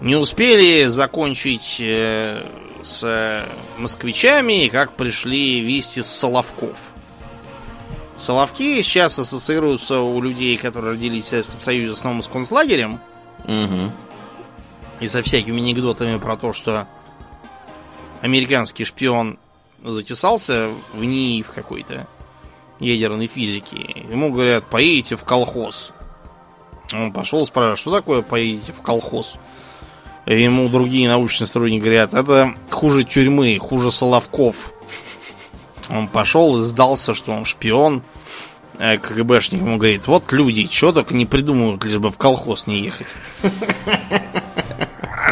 Не успели закончить э, с москвичами, как пришли вести с Соловков. Соловки сейчас ассоциируются у людей, которые родились в Советском Союзе с новым концлагерем. Угу и со всякими анекдотами про то, что американский шпион затесался в НИИ в какой-то ядерной физике. Ему говорят, поедете в колхоз. Он пошел, спрашивает, что такое поедете в колхоз? И ему другие научные сотрудники говорят, это хуже тюрьмы, хуже Соловков. Он пошел и сдался, что он шпион. А КГБшник ему говорит, вот люди, чего только не придумывают, лишь бы в колхоз не ехать.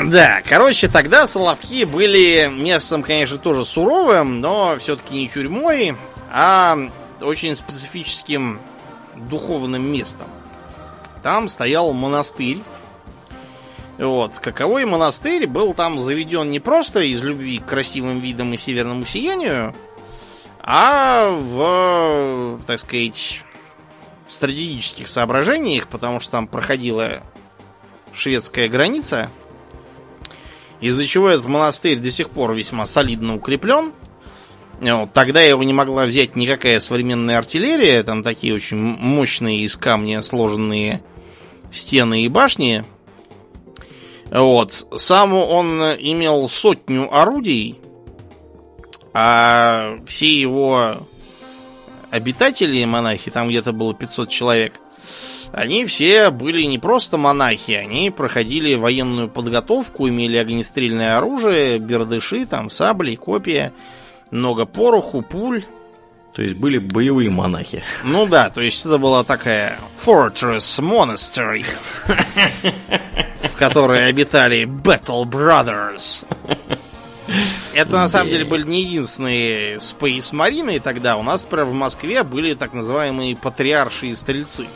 Да, короче, тогда Соловки были местом, конечно, тоже суровым, но все-таки не тюрьмой, а очень специфическим духовным местом. Там стоял монастырь, Вот. Каковой монастырь был там заведен не просто из любви к красивым видам и северному сиянию, а в, так сказать, стратегических соображениях, потому что там проходила шведская граница, из-за чего этот монастырь до сих пор весьма солидно укреплен. Вот, тогда его не могла взять никакая современная артиллерия, там такие очень мощные из камня сложенные стены и башни. Вот. Сам он имел сотню орудий, а все его обитатели, монахи, там где-то было 500 человек, они все были не просто монахи, они проходили военную подготовку, имели огнестрельное оружие, бердыши, там сабли, копья, много пороху, пуль. То есть были боевые монахи. Ну да, то есть это была такая Fortress Monastery, в которой обитали Battle Brothers. Это на самом деле были не единственные Space Marine тогда. У нас, например, в Москве были так называемые патриарши и стрельцы.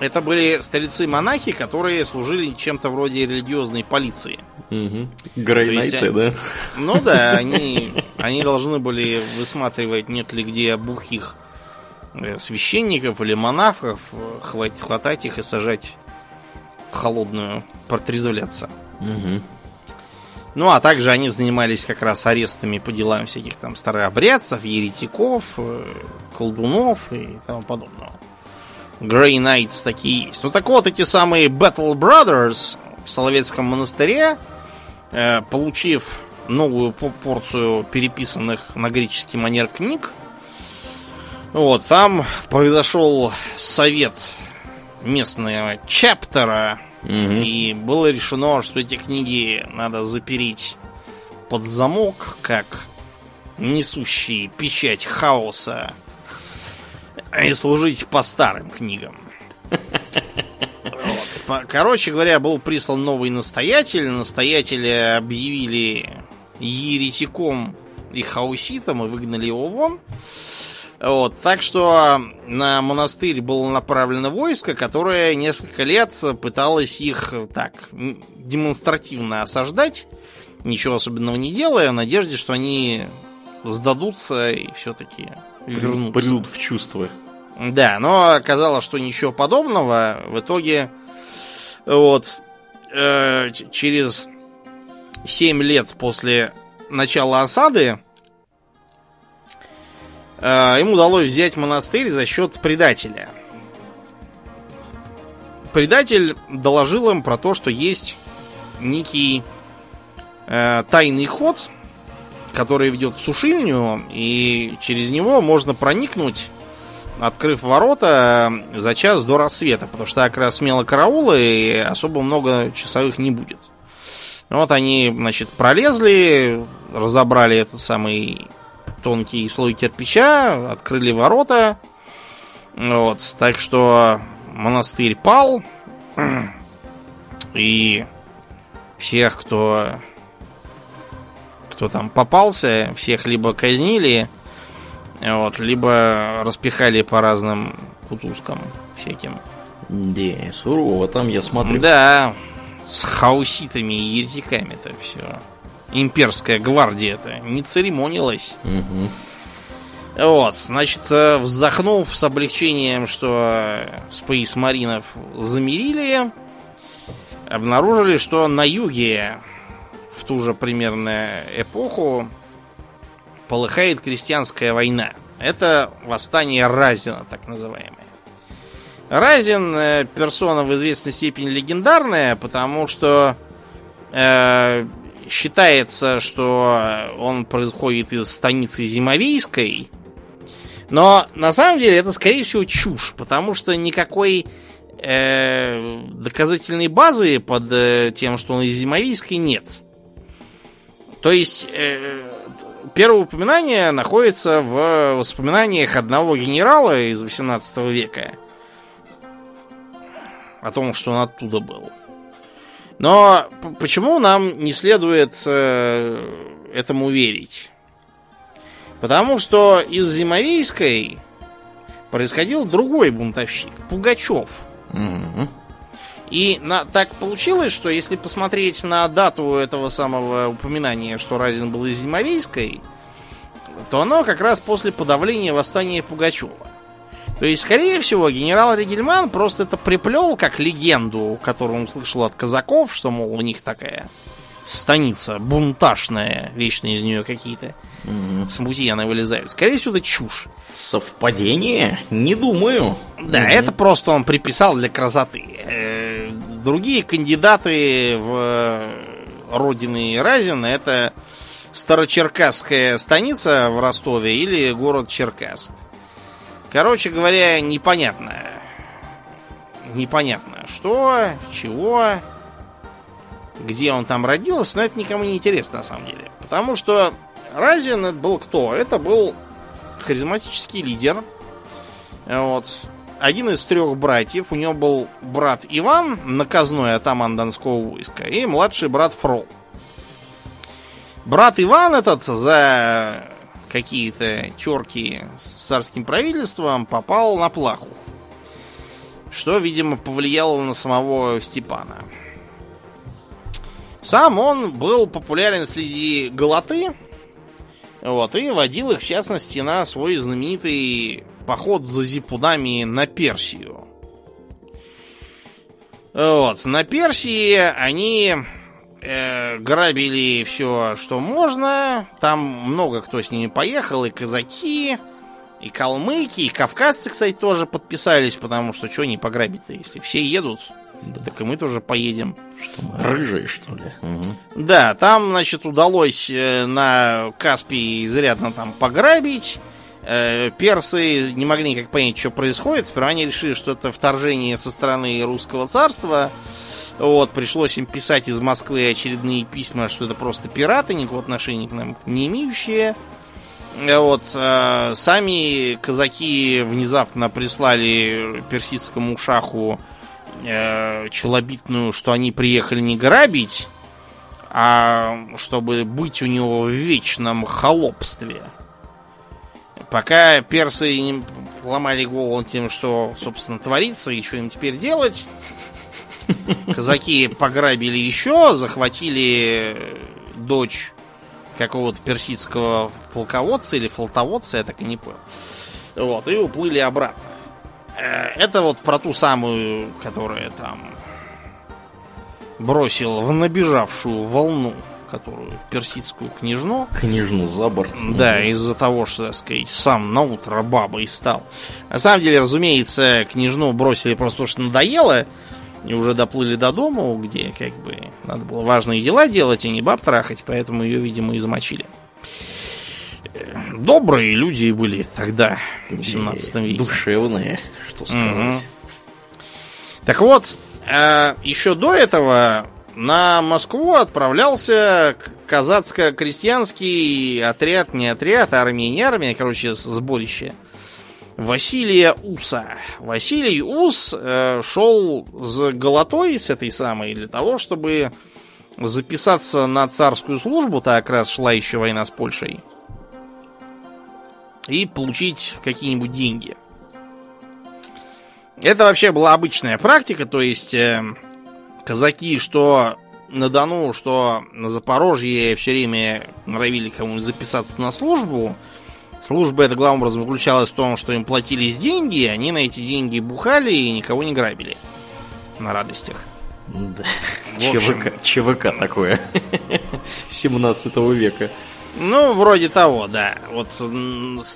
Это были стрельцы-монахи, которые служили чем-то вроде религиозной полиции. Угу. Грейнайты, да? Ну да, они, они должны были высматривать, нет ли где бухих э, священников или монахов, хватать, хватать их и сажать в холодную, протрезвляться. Угу. Ну, а также они занимались как раз арестами по делам всяких там старообрядцев, еретиков, э, колдунов и тому подобного. Grey Knights такие есть. Ну так вот, эти самые Battle Brothers в Соловецком монастыре, э, получив новую порцию переписанных на греческий манер книг, вот, там произошел совет местного чаптера, угу. и было решено, что эти книги надо запереть под замок, как несущие печать хаоса и служить по старым книгам. Короче говоря, был прислан новый настоятель. Настоятеля объявили еретиком и хауситом и выгнали его вон. Вот, так что на монастырь было направлено войско, которое несколько лет пыталось их так демонстративно осаждать, ничего особенного не делая, в надежде, что они сдадутся и все-таки вернутся. Придут в чувство. Да, но оказалось, что ничего подобного. В итоге вот э, через 7 лет после начала осады э, им удалось взять монастырь за счет предателя. Предатель доложил им про то, что есть некий э, тайный ход, который ведет в сушильню, и через него можно проникнуть открыв ворота за час до рассвета, потому что как раз смело караулы и особо много часовых не будет. Вот они, значит, пролезли, разобрали этот самый тонкий слой кирпича, открыли ворота. Вот, так что монастырь пал. И всех, кто кто там попался, всех либо казнили, вот, либо распихали по разным кутузкам всяким. Да, сурово там, я смотрю. Да, с хауситами и еретиками-то все. Имперская гвардия-то не церемонилась. Угу. Вот, значит, э, вздохнув с облегчением, что Space Маринов замерили, обнаружили, что на юге ту же примерно эпоху полыхает крестьянская война. Это восстание Разина, так называемое. Разин э, персона в известной степени легендарная, потому что э, считается, что он происходит из станицы Зимовейской. Но на самом деле это, скорее всего, чушь, потому что никакой э, доказательной базы под э, тем, что он из Зимовейской, нет. То есть э, первое упоминание находится в воспоминаниях одного генерала из 18 века о том, что он оттуда был. Но почему нам не следует э, этому верить? Потому что из Зимовейской происходил другой бунтовщик, Пугачев. Mm-hmm. И на, так получилось, что если посмотреть на дату этого самого упоминания, что Разин был из Зимовейской, то оно как раз после подавления восстания Пугачева. То есть, скорее всего, генерал Ригельман просто это приплел как легенду, которую он слышал от казаков, что, мол, у них такая станица бунташная, вечно из нее какие-то mm-hmm. смутьяны вылезают. Скорее всего, это чушь. Совпадение? Не думаю. Да, mm-hmm. это просто он приписал для красоты. Э, другие кандидаты в родины Разина это Старочеркасская станица в Ростове или город Черкасск. Короче говоря, непонятно. Непонятно, что, чего, где он там родился, но это никому не интересно на самом деле. Потому что Разин это был кто? Это был харизматический лидер. Вот. Один из трех братьев. У него был брат Иван, наказной атаман Донского войска, и младший брат Фрол. Брат Иван этот за какие-то терки с царским правительством попал на плаху. Что, видимо, повлияло на самого Степана. Сам он был популярен среди голоты, вот, и водил их, в частности, на свой знаменитый поход за зипунами на Персию. Вот, на Персии они э, грабили все, что можно. Там много кто с ними поехал, и казаки, и калмыки, и кавказцы, кстати, тоже подписались, потому что что не пограбить-то, если все едут, да. Так и мы тоже поедем. Что мы рыжие, что ли? Угу. Да, там, значит, удалось э, на Каспии изрядно там пограбить. Э, персы не могли никак понять, что происходит. Сперва они решили, что это вторжение со стороны русского царства. Вот, пришлось им писать из Москвы очередные письма, что это просто пираты, никакого отношения к нам не имеющие. Вот, э, сами казаки внезапно прислали персидскому шаху э, челобитную, что они приехали не грабить, а чтобы быть у него в вечном холопстве. Пока персы не ломали голову тем, что, собственно, творится и что им теперь делать, казаки пограбили еще, захватили дочь какого-то персидского полководца или флотоводца, я так и не понял. Вот, и уплыли обратно. Э, это вот про ту самую, которая там бросил в набежавшую волну, которую персидскую княжну. Княжну за борт. Да, из-за того, что, так сказать, сам на утро бабой стал. На самом деле, разумеется, княжну бросили просто потому, что надоело. И уже доплыли до дома, где как бы надо было важные дела делать, а не баб трахать, поэтому ее, видимо, и замочили. Добрые люди были тогда, в 17 веке. Душевные что сказать. Угу. Так вот, э, еще до этого на Москву отправлялся казацко-крестьянский отряд, не отряд, армия, не армия, короче, сборище. Василия Уса. Василий Ус э, шел с голотой, с этой самой, для того, чтобы записаться на царскую службу, так как раз шла еще война с Польшей, и получить какие-нибудь деньги. Это вообще была обычная практика, то есть э, казаки, что на Дону, что на Запорожье все время норовили кому-нибудь записаться на службу. Служба эта главным образом заключалась в том, что им платились деньги, они на эти деньги бухали и никого не грабили. На радостях. Да. ЧВК, ЧВК такое. 17 века. Ну, вроде того, да. Вот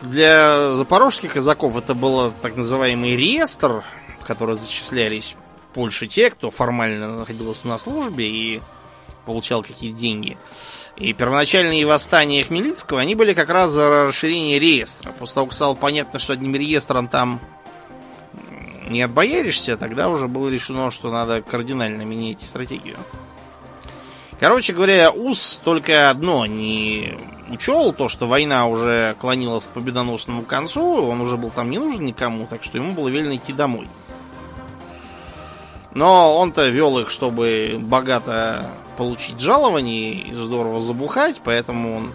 для запорожских казаков это был так называемый реестр, в который зачислялись в Польше те, кто формально находился на службе и получал какие-то деньги. И первоначальные восстания Хмельницкого, они были как раз за расширение реестра. После того, как стало понятно, что одним реестром там не отбояришься, тогда уже было решено, что надо кардинально менять стратегию. Короче говоря, УС только одно не учел, то, что война уже клонилась к победоносному концу, он уже был там не нужен никому, так что ему было велено идти домой. Но он-то вел их, чтобы богато получить жалование и здорово забухать, поэтому он,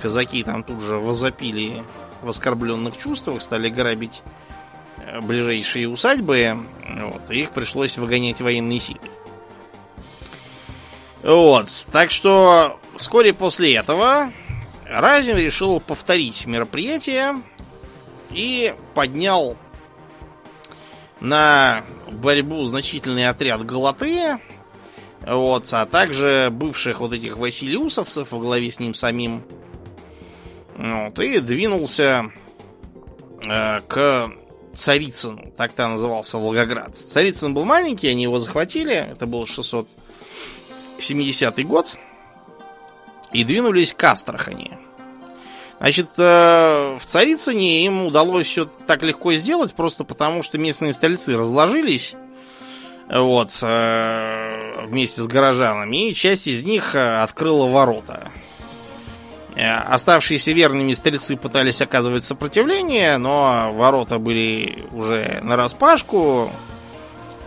казаки там тут же возопили в оскорбленных чувствах, стали грабить ближайшие усадьбы. Вот, и их пришлось выгонять военные силы. Вот, так что вскоре после этого Разин решил повторить мероприятие и поднял на борьбу значительный отряд Галатея, вот, а также бывших вот этих Василиусовцев во главе с ним самим. Вот, и двинулся э, к Царицыну, так-то назывался Волгоград. Царицын был маленький, они его захватили, это было 600 70-й год и двинулись к Астрахани. Значит, э, в Царицыне им удалось все так легко сделать, просто потому что местные стольцы разложились вот, э, вместе с горожанами, и часть из них э, открыла ворота. Оставшиеся верными стрельцы пытались оказывать сопротивление, но ворота были уже на распашку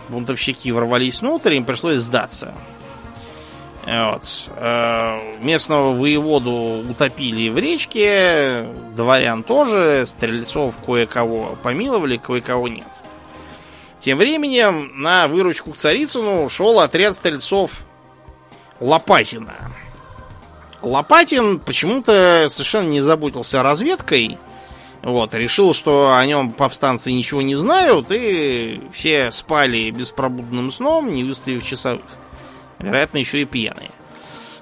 бунтовщики ворвались внутрь, им пришлось сдаться. Вот. Э, местного воеводу утопили в речке, дворян тоже, стрельцов кое-кого помиловали, кое-кого нет. Тем временем на выручку к Царицыну шел отряд стрельцов Лопатина. Лопатин почему-то совершенно не заботился разведкой. Вот, решил, что о нем повстанцы ничего не знают, и все спали беспробудным сном, не выставив часовых. Вероятно, еще и пьяные.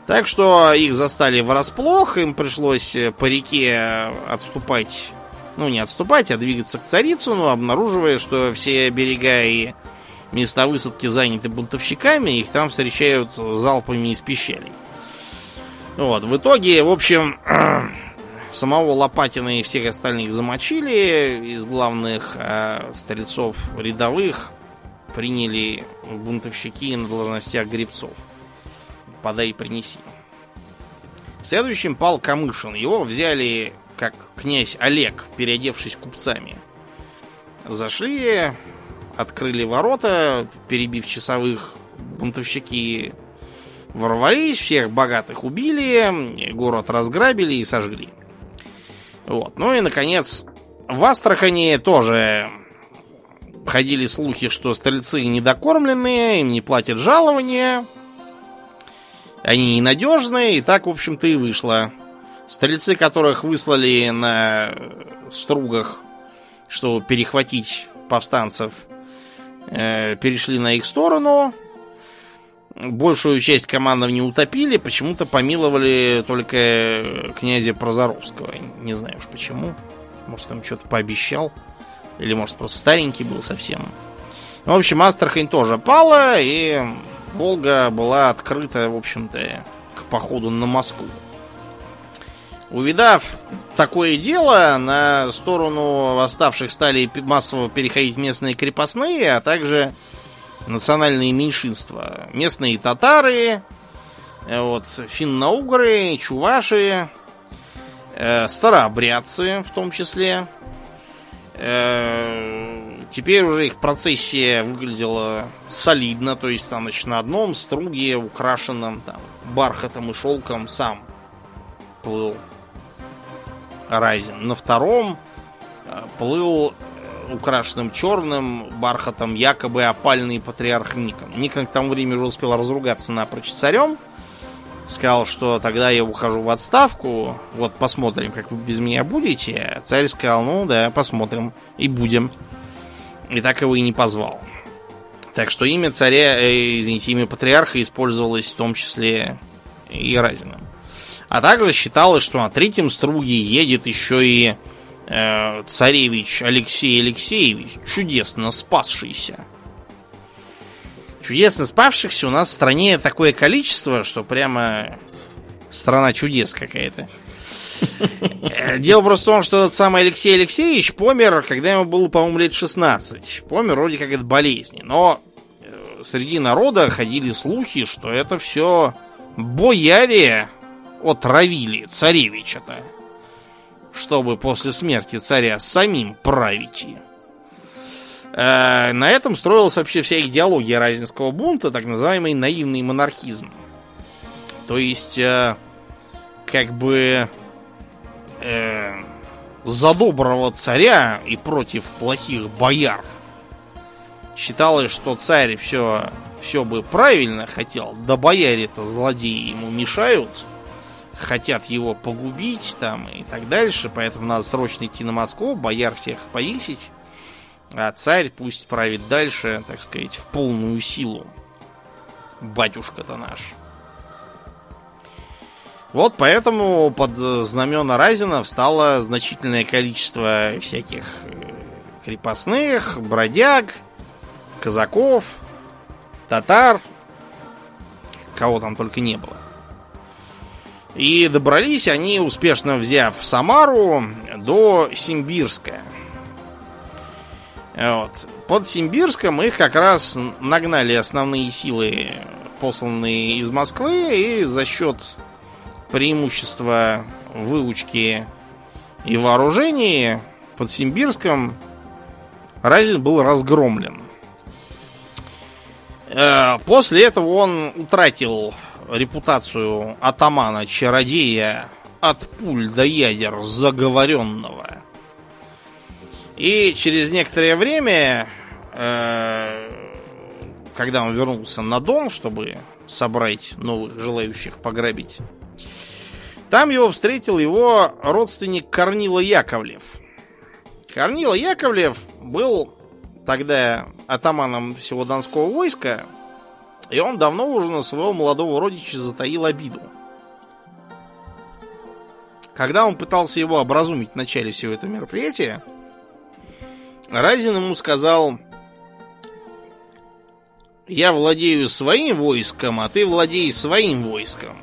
Так что их застали врасплох, им пришлось э, по реке отступать, ну не отступать, а двигаться к Царицыну, обнаруживая, что все берега и места высадки заняты бунтовщиками, их там встречают залпами из пещерей. Вот, в итоге, в общем, самого Лопатина и всех остальных замочили, из главных э, стрельцов рядовых приняли бунтовщики на должностях гребцов. Подай и принеси. Следующим пал Камышин. Его взяли как князь Олег, переодевшись купцами. Зашли, открыли ворота, перебив часовых, бунтовщики ворвались, всех богатых убили, город разграбили и сожгли. Вот. Ну и, наконец, в Астрахани тоже ходили слухи, что стрельцы недокормленные, им не платят жалования, они ненадежные, и так, в общем-то, и вышло. Стрельцы, которых выслали на стругах, чтобы перехватить повстанцев, э, перешли на их сторону. Большую часть командов не утопили, почему-то помиловали только князя Прозоровского. Не знаю уж почему. Может, там что-то пообещал. Или, может, просто старенький был совсем. В общем, Астрахань тоже пала, и Волга была открыта, в общем-то, к походу на Москву. Увидав такое дело, на сторону восставших стали массово переходить местные крепостные, а также национальные меньшинства. Местные татары, э, вот, финно-угры, чуваши, э, старообрядцы в том числе. Э, теперь уже их процессия выглядела солидно, то есть там, значит, на одном струге, украшенном там бархатом и шелком, сам плыл Райзен. На втором э, плыл э, украшенным черным бархатом якобы опальный патриарх Никон. Никон к тому времени уже успел разругаться напрочь с царем, сказал, что тогда я ухожу в отставку, вот посмотрим, как вы без меня будете. Царь сказал, ну да, посмотрим и будем. И так его и не позвал. Так что имя царя, э, извините, имя патриарха использовалось в том числе и Разином. А также считалось, что на третьем струге едет еще и э, царевич Алексей Алексеевич, чудесно спасшийся. Чудесно спавшихся у нас в стране такое количество, что прямо страна чудес какая-то. Э, дело просто в том, что этот самый Алексей Алексеевич помер, когда ему было, по-моему, лет 16. Помер вроде как от болезни. Но э, среди народа ходили слухи, что это все бояре отравили царевича-то, чтобы после смерти царя самим править. Э, на этом строилась вообще вся идеология Разинского бунта, так называемый наивный монархизм. То есть, э, как бы, э, за доброго царя и против плохих бояр. Считалось, что царь все, все бы правильно хотел, да бояре-то злодеи ему мешают, хотят его погубить там и так дальше, поэтому надо срочно идти на Москву, бояр всех повесить, а царь пусть правит дальше, так сказать, в полную силу. Батюшка-то наш. Вот поэтому под знамена Разина встало значительное количество всяких э, крепостных, бродяг, казаков, татар, кого там только не было. И добрались они, успешно взяв Самару, до Симбирска. Вот. Под Симбирском их как раз нагнали основные силы, посланные из Москвы, и за счет преимущества выучки и вооружения под Симбирском Разин был разгромлен. Э, после этого он утратил репутацию атамана-чародея от пуль до ядер заговоренного. И через некоторое время, э, когда он вернулся на дом, чтобы собрать новых желающих пограбить, там его встретил его родственник Корнила Яковлев. Корнила Яковлев был тогда атаманом всего Донского войска, и он давно уже на своего молодого родича затаил обиду. Когда он пытался его образумить в начале всего этого мероприятия, Разин ему сказал, я владею своим войском, а ты владей своим войском.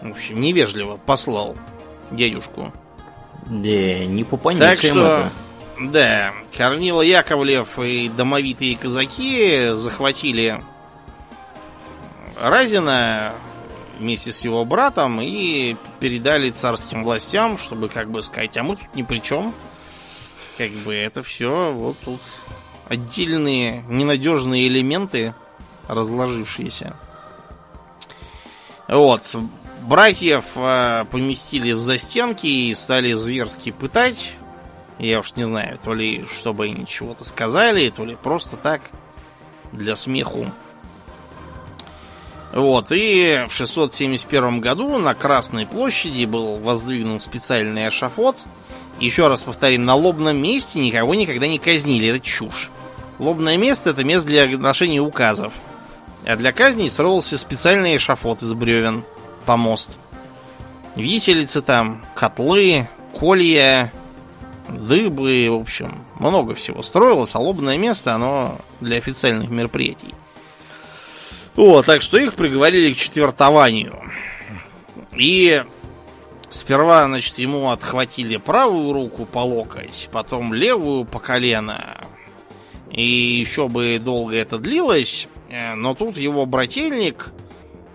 В общем, невежливо послал дядюшку. Да, не по Так что, это. да, Корнила Яковлев и домовитые казаки захватили Разина вместе с его братом и передали царским властям, чтобы как бы сказать, а мы тут ни при чем. Как бы это все вот тут отдельные ненадежные элементы, разложившиеся. Вот. Братьев э, поместили в застенки и стали зверски пытать. Я уж не знаю, то ли чтобы они чего-то сказали, то ли просто так, для смеху. Вот, и в 671 году на Красной площади был воздвигнут специальный эшафот. Еще раз повторим, на лобном месте никого никогда не казнили, это чушь. Лобное место это место для ношения указов. А для казни строился специальный эшафот из бревен, помост. Виселицы там, котлы, колья, дыбы, в общем, много всего строилось, а лобное место, оно для официальных мероприятий. Вот, так что их приговорили к четвертованию. И сперва, значит, ему отхватили правую руку по локоть, потом левую по колено. И еще бы долго это длилось, э, но тут его брательник,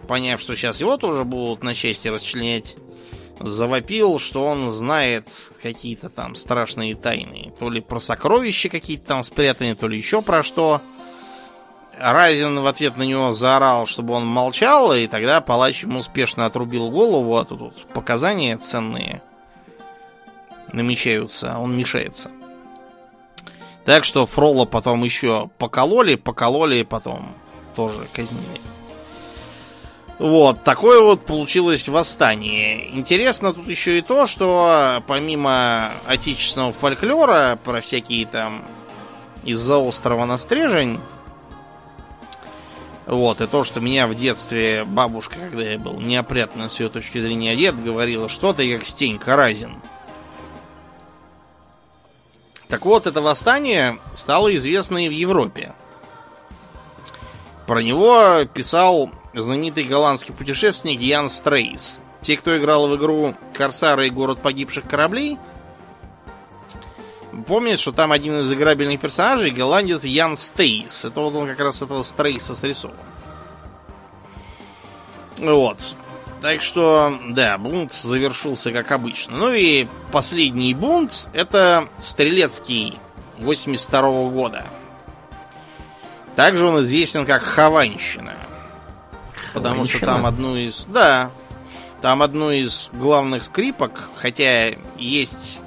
поняв, что сейчас его тоже будут на части расчленять, завопил, что он знает какие-то там страшные тайны. То ли про сокровища какие-то там спрятаны, то ли еще про что. Райзен в ответ на него заорал, чтобы он молчал, и тогда палач ему успешно отрубил голову, а тут вот показания ценные намечаются, он мешается. Так что Фролла потом еще покололи, покололи, потом тоже казнили. Вот, такое вот получилось восстание. Интересно тут еще и то, что помимо отечественного фольклора про всякие там из-за острова на стрежень, вот, и то, что меня в детстве бабушка, когда я был неопрятно с ее точки зрения одет, говорила, что ты как Стенька Разин. Так вот, это восстание стало известно и в Европе. Про него писал знаменитый голландский путешественник Ян Стрейс. Те, кто играл в игру «Корсары и город погибших кораблей», помнит, что там один из играбельных персонажей голландец Ян Стейс. Это вот он как раз этого Стрейса срисован. Вот. Так что, да, бунт завершился как обычно. Ну и последний бунт это Стрелецкий 82 -го года. Также он известен как Хованщина. Потому что там одну из... Да, там одну из главных скрипок, хотя есть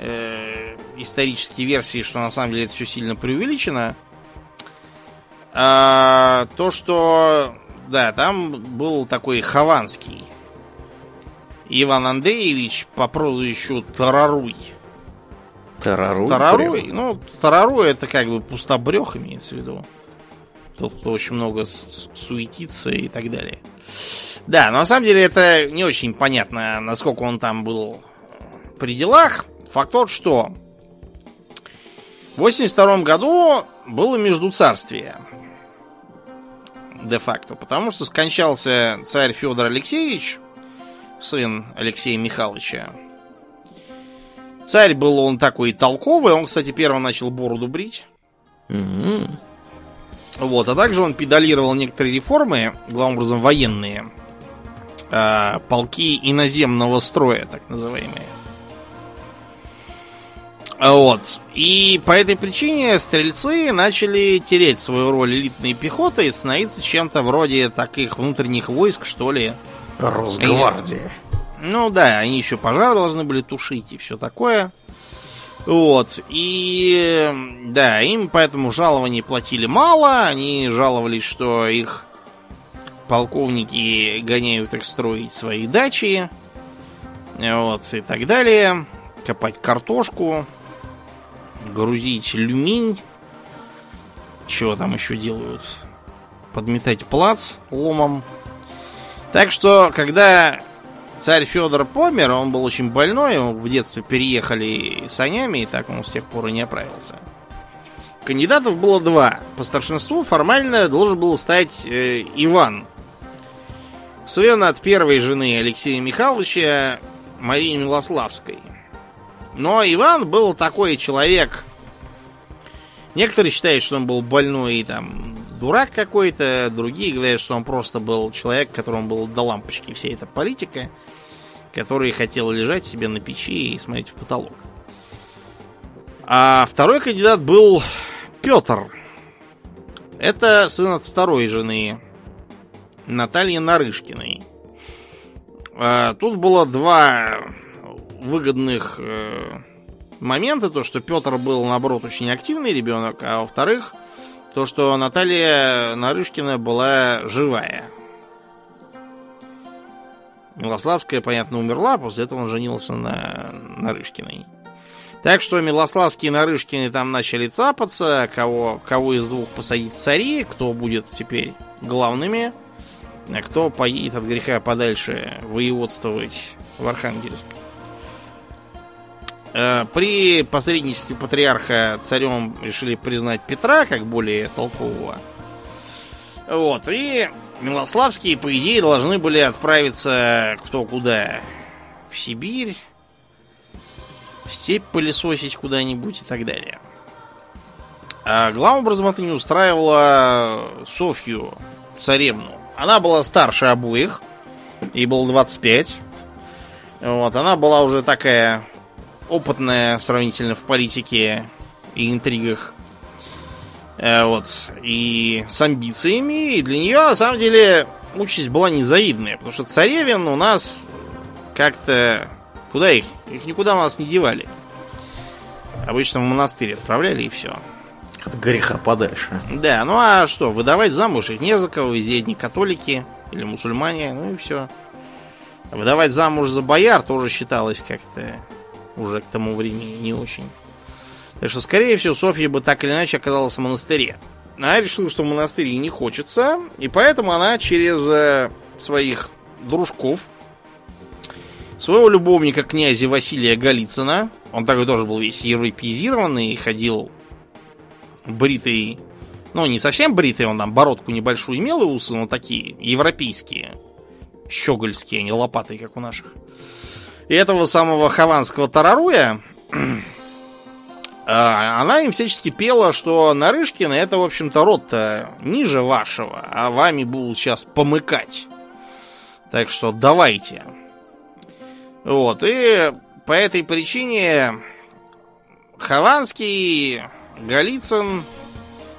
э, исторические версии, что на самом деле это все сильно преувеличено. А, то, что, да, там был такой Хованский Иван Андреевич по прозвищу Тараруй. Тараруй? Тараруй? Ну, Тараруй это как бы пустобрех имеется в виду. Тот, кто очень много суетится и так далее. Да, но на самом деле это не очень понятно, насколько он там был при делах. Факт тот, что в 82 году было междуцарствие. Де-факто. Потому что скончался царь Федор Алексеевич, сын Алексея Михайловича. Царь был он такой толковый. Он, кстати, первым начал бороду брить. Mm-hmm. Вот, а также он педалировал некоторые реформы, главным образом военные. Э, полки иноземного строя, так называемые. Вот. И по этой причине стрельцы начали терять свою роль элитной пехоты и становиться чем-то вроде таких внутренних войск, что ли. Росгвардия. Ну да, они еще пожар должны были тушить и все такое. Вот. И да, им поэтому жалований платили мало. Они жаловались, что их полковники гоняют их строить свои дачи. Вот, и так далее. Копать картошку грузить люминь. Чего там еще делают? Подметать плац ломом. Так что, когда царь Федор помер, он был очень больной, его в детстве переехали санями, и так он с тех пор и не оправился. Кандидатов было два. По старшинству формально должен был стать э, Иван. Сын от первой жены Алексея Михайловича Марии Милославской. Но Иван был такой человек. Некоторые считают, что он был больной и там дурак какой-то, другие говорят, что он просто был человек, которому был до лампочки вся эта политика, который хотел лежать себе на печи и смотреть в потолок. А второй кандидат был Петр. Это сын от второй жены Натальи Нарышкиной. А, тут было два выгодных э, момента, то, что Петр был, наоборот, очень активный ребенок, а во-вторых, то, что Наталья Нарышкина была живая. Милославская, понятно, умерла, после этого он женился на Нарышкиной. Так что Милославские и Нарышкины там начали цапаться, кого, кого из двух посадить цари, кто будет теперь главными, а кто поедет от греха подальше воеводствовать в Архангельск. Э, при посредничестве патриарха царем решили признать Петра как более толкового. Вот, и Милославские, по идее, должны были отправиться кто куда. В Сибирь, степь пылесосить куда-нибудь и так далее. А главным образом это не устраивало Софью, царевну. Она была старше обоих, ей было 25. Вот, она была уже такая опытная сравнительно в политике и интригах. Э, вот. И с амбициями. И для нее, на самом деле, участь была незавидная. Потому что царевин у нас как-то... Куда их? Их никуда у нас не девали. Обычно в монастырь отправляли и все. От греха подальше. Да, ну а что, выдавать замуж их не за кого, везде одни католики или мусульмане, ну и все. Выдавать замуж за бояр тоже считалось как-то уже к тому времени не очень. Так что, скорее всего, Софья бы так или иначе оказалась в монастыре. Она решила, что в монастыре не хочется, и поэтому она через э, своих дружков, своего любовника князя Василия Голицына, он такой тоже был весь европеизированный, ходил бритый, ну, не совсем бритый, он там бородку небольшую имел и усы, но такие, европейские, щегольские, а не лопатые, как у наших. И этого самого хаванского тараруя а, она им всячески пела, что Нарышкина это, в общем-то, род-то ниже вашего, а вами будут сейчас помыкать. Так что давайте. Вот, и по этой причине Хованский, Голицын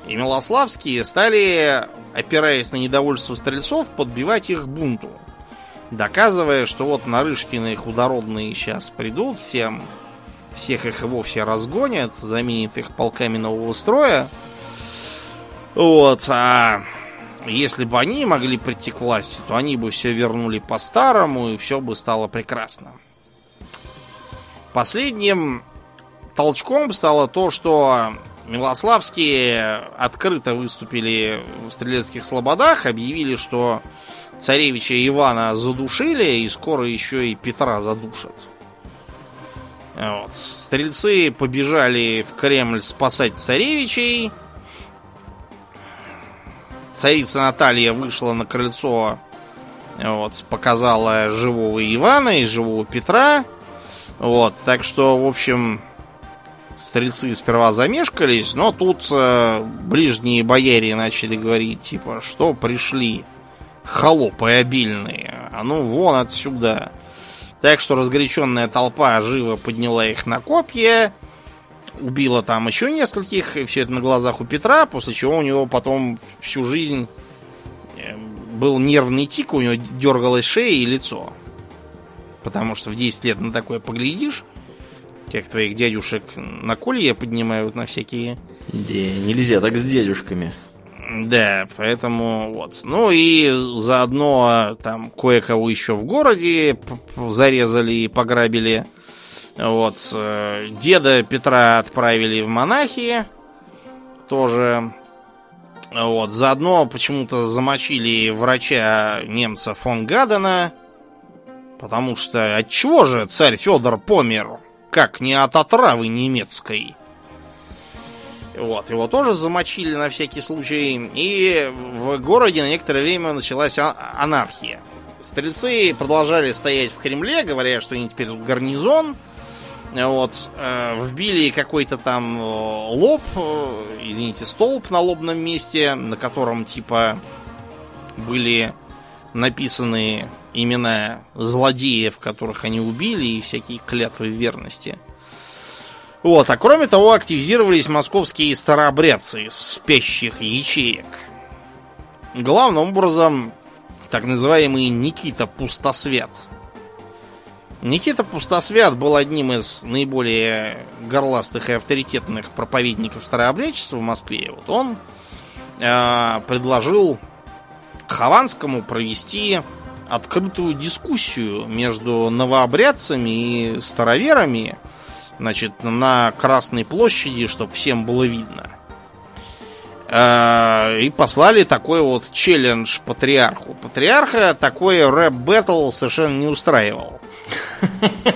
и Милославский стали, опираясь на недовольство стрельцов, подбивать их бунту доказывая, что вот Нарышкины худородные сейчас придут, всем всех их вовсе разгонят, заменят их полками нового строя. Вот, а если бы они могли прийти к власти, то они бы все вернули по-старому, и все бы стало прекрасно. Последним толчком стало то, что Милославские открыто выступили в стрелецких слободах, объявили, что царевича Ивана задушили, и скоро еще и Петра задушат. Вот. Стрельцы побежали в Кремль спасать царевичей. Царица Наталья вышла на крыльцо, вот, показала живого Ивана и живого Петра. Вот, так что, в общем, стрельцы сперва замешкались, но тут э, ближние бояре начали говорить, типа, что пришли холопы обильные, а ну вон отсюда. Так что разгоряченная толпа живо подняла их на копья, убила там еще нескольких, и все это на глазах у Петра, после чего у него потом всю жизнь э, был нервный тик, у него дергалась шея и лицо. Потому что в 10 лет на такое поглядишь, как твоих дядюшек на колье поднимают на всякие... Да, нельзя так с дядюшками. Да, поэтому вот. Ну и заодно там кое-кого еще в городе зарезали и пограбили. Вот. Э, деда Петра отправили в монахи. Тоже. Вот. Заодно почему-то замочили врача немца фон Гадена. Потому что от чего же царь Федор помер? Как не от отравы немецкой? Вот, его тоже замочили на всякий случай. И в городе на некоторое время началась а, анархия. Стрельцы продолжали стоять в Кремле, говоря, что они теперь тут гарнизон. Вот, э, вбили какой-то там э, лоб, э, извините, столб на лобном месте, на котором типа были написаны имена злодеев, которых они убили, и всякие клятвы верности. Вот, а кроме того, активизировались московские старообрядцы спящих ячеек. Главным образом, так называемый Никита Пустосвят. Никита Пустосвят был одним из наиболее горластых и авторитетных проповедников старообрядчества в Москве. Вот он э, предложил Хованскому провести открытую дискуссию между новообрядцами и староверами – значит, на Красной площади, чтобы всем было видно. Э, и послали такой вот челлендж патриарху. Патриарха такой рэп-бэтл совершенно не устраивал.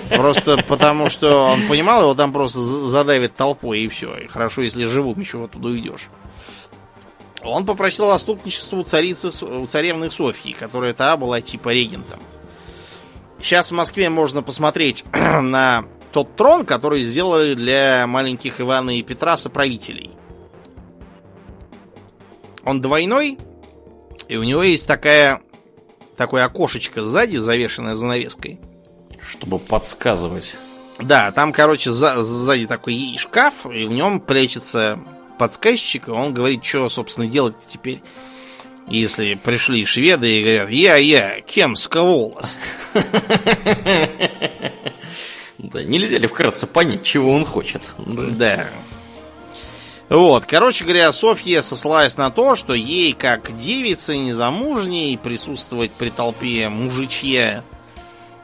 Просто потому, что он понимал, его там просто задавит толпой и все. И хорошо, если живым еще вот туда уйдешь. Он попросил заступничество у царицы, у царевны Софьи, которая та была типа регентом. Сейчас в Москве можно посмотреть на тот трон, который сделали для маленьких Ивана и Петра соправителей. Он двойной, и у него есть такая такое окошечко сзади, завешенное занавеской. Чтобы подсказывать. Да, там, короче, за, сзади такой шкаф, и в нем прячется подсказчик, и он говорит, что, собственно, делать теперь. Если пришли шведы и говорят, я-я, кемска волость. Да, нельзя ли вкратце понять, чего он хочет? Да. Вот, короче говоря, Софья сослалась на то, что ей, как девице незамужней, присутствовать при толпе мужичья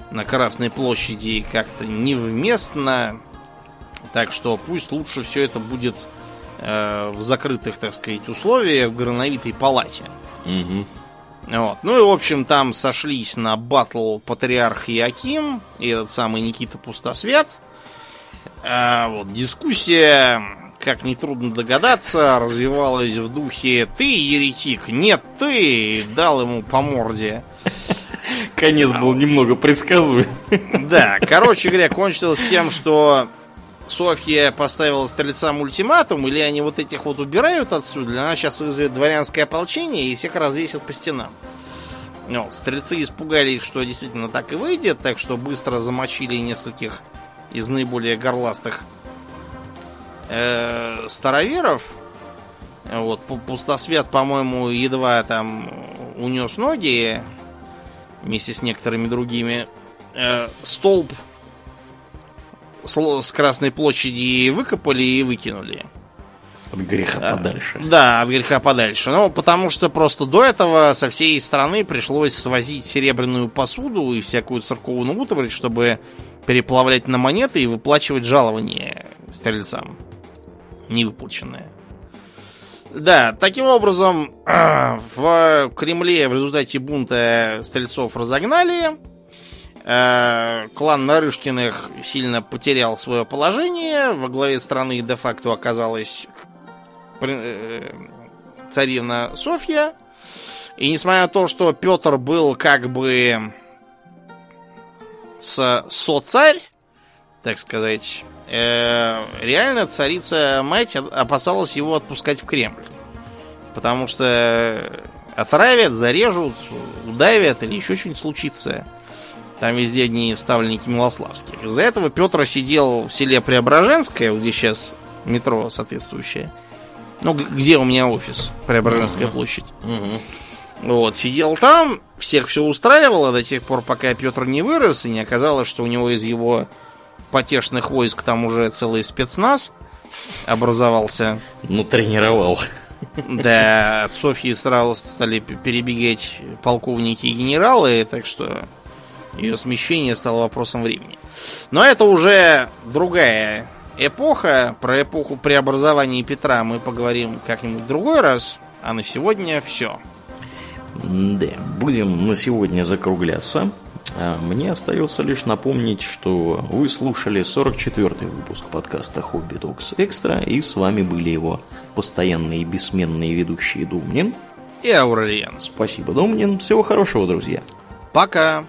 на Красной площади как-то невместно. Так что пусть лучше все это будет э, в закрытых, так сказать, условиях в грановитой палате. Угу. Вот. Ну и, в общем, там сошлись на батл Патриарх Яким и этот самый Никита Пустосвет. А, вот, дискуссия, как нетрудно догадаться, развивалась в духе «ты, еретик, нет, ты!» дал ему по морде. Конец был немного предсказуем. Да, короче говоря, кончилось тем, что Софья поставила стрельцам ультиматум, или они вот этих вот убирают отсюда, она сейчас вызовет дворянское ополчение и всех развесит по стенам. Ну, стрельцы испугались, что действительно так и выйдет, так что быстро замочили нескольких из наиболее горластых э, староверов. Вот, пустосвет, по-моему, едва там унес ноги вместе с некоторыми другими. Э, столб с Красной площади выкопали и выкинули. От греха а, подальше. Да, от греха подальше. Ну, потому что просто до этого со всей страны пришлось свозить серебряную посуду и всякую церковную утварь, чтобы переплавлять на монеты и выплачивать жалования стрельцам. Невыплаченное. Да, таким образом, в Кремле в результате бунта стрельцов разогнали. Э, клан Нарышкиных сильно потерял свое положение. Во главе страны де-факто оказалась э, царевна Софья. И несмотря на то, что Петр был как бы с со-царь, так сказать, э, реально царица-мать опасалась его отпускать в Кремль. Потому что отравят, зарежут, удавят или еще что-нибудь случится. Там везде одни ставленники Милославских. Из-за этого Петр сидел в селе Преображенское, где сейчас метро соответствующее. Ну, где у меня офис? Преображенская uh-huh. площадь. Uh-huh. Вот, сидел там, всех все устраивало до тех пор, пока Петр не вырос, и не оказалось, что у него из его потешных войск там уже целый спецназ образовался. Ну, тренировал. Да, от Софьи сразу стали перебегать полковники и генералы, так что ее смещение стало вопросом времени. Но это уже другая эпоха. Про эпоху преобразования Петра мы поговорим как-нибудь в другой раз. А на сегодня все. Да, будем на сегодня закругляться. А мне остается лишь напомнить, что вы слушали 44-й выпуск подкаста «Хобби Токс Экстра», и с вами были его постоянные и бессменные ведущие Думнин и Аурелиан. Спасибо, Думнин. Всего хорошего, друзья. Пока.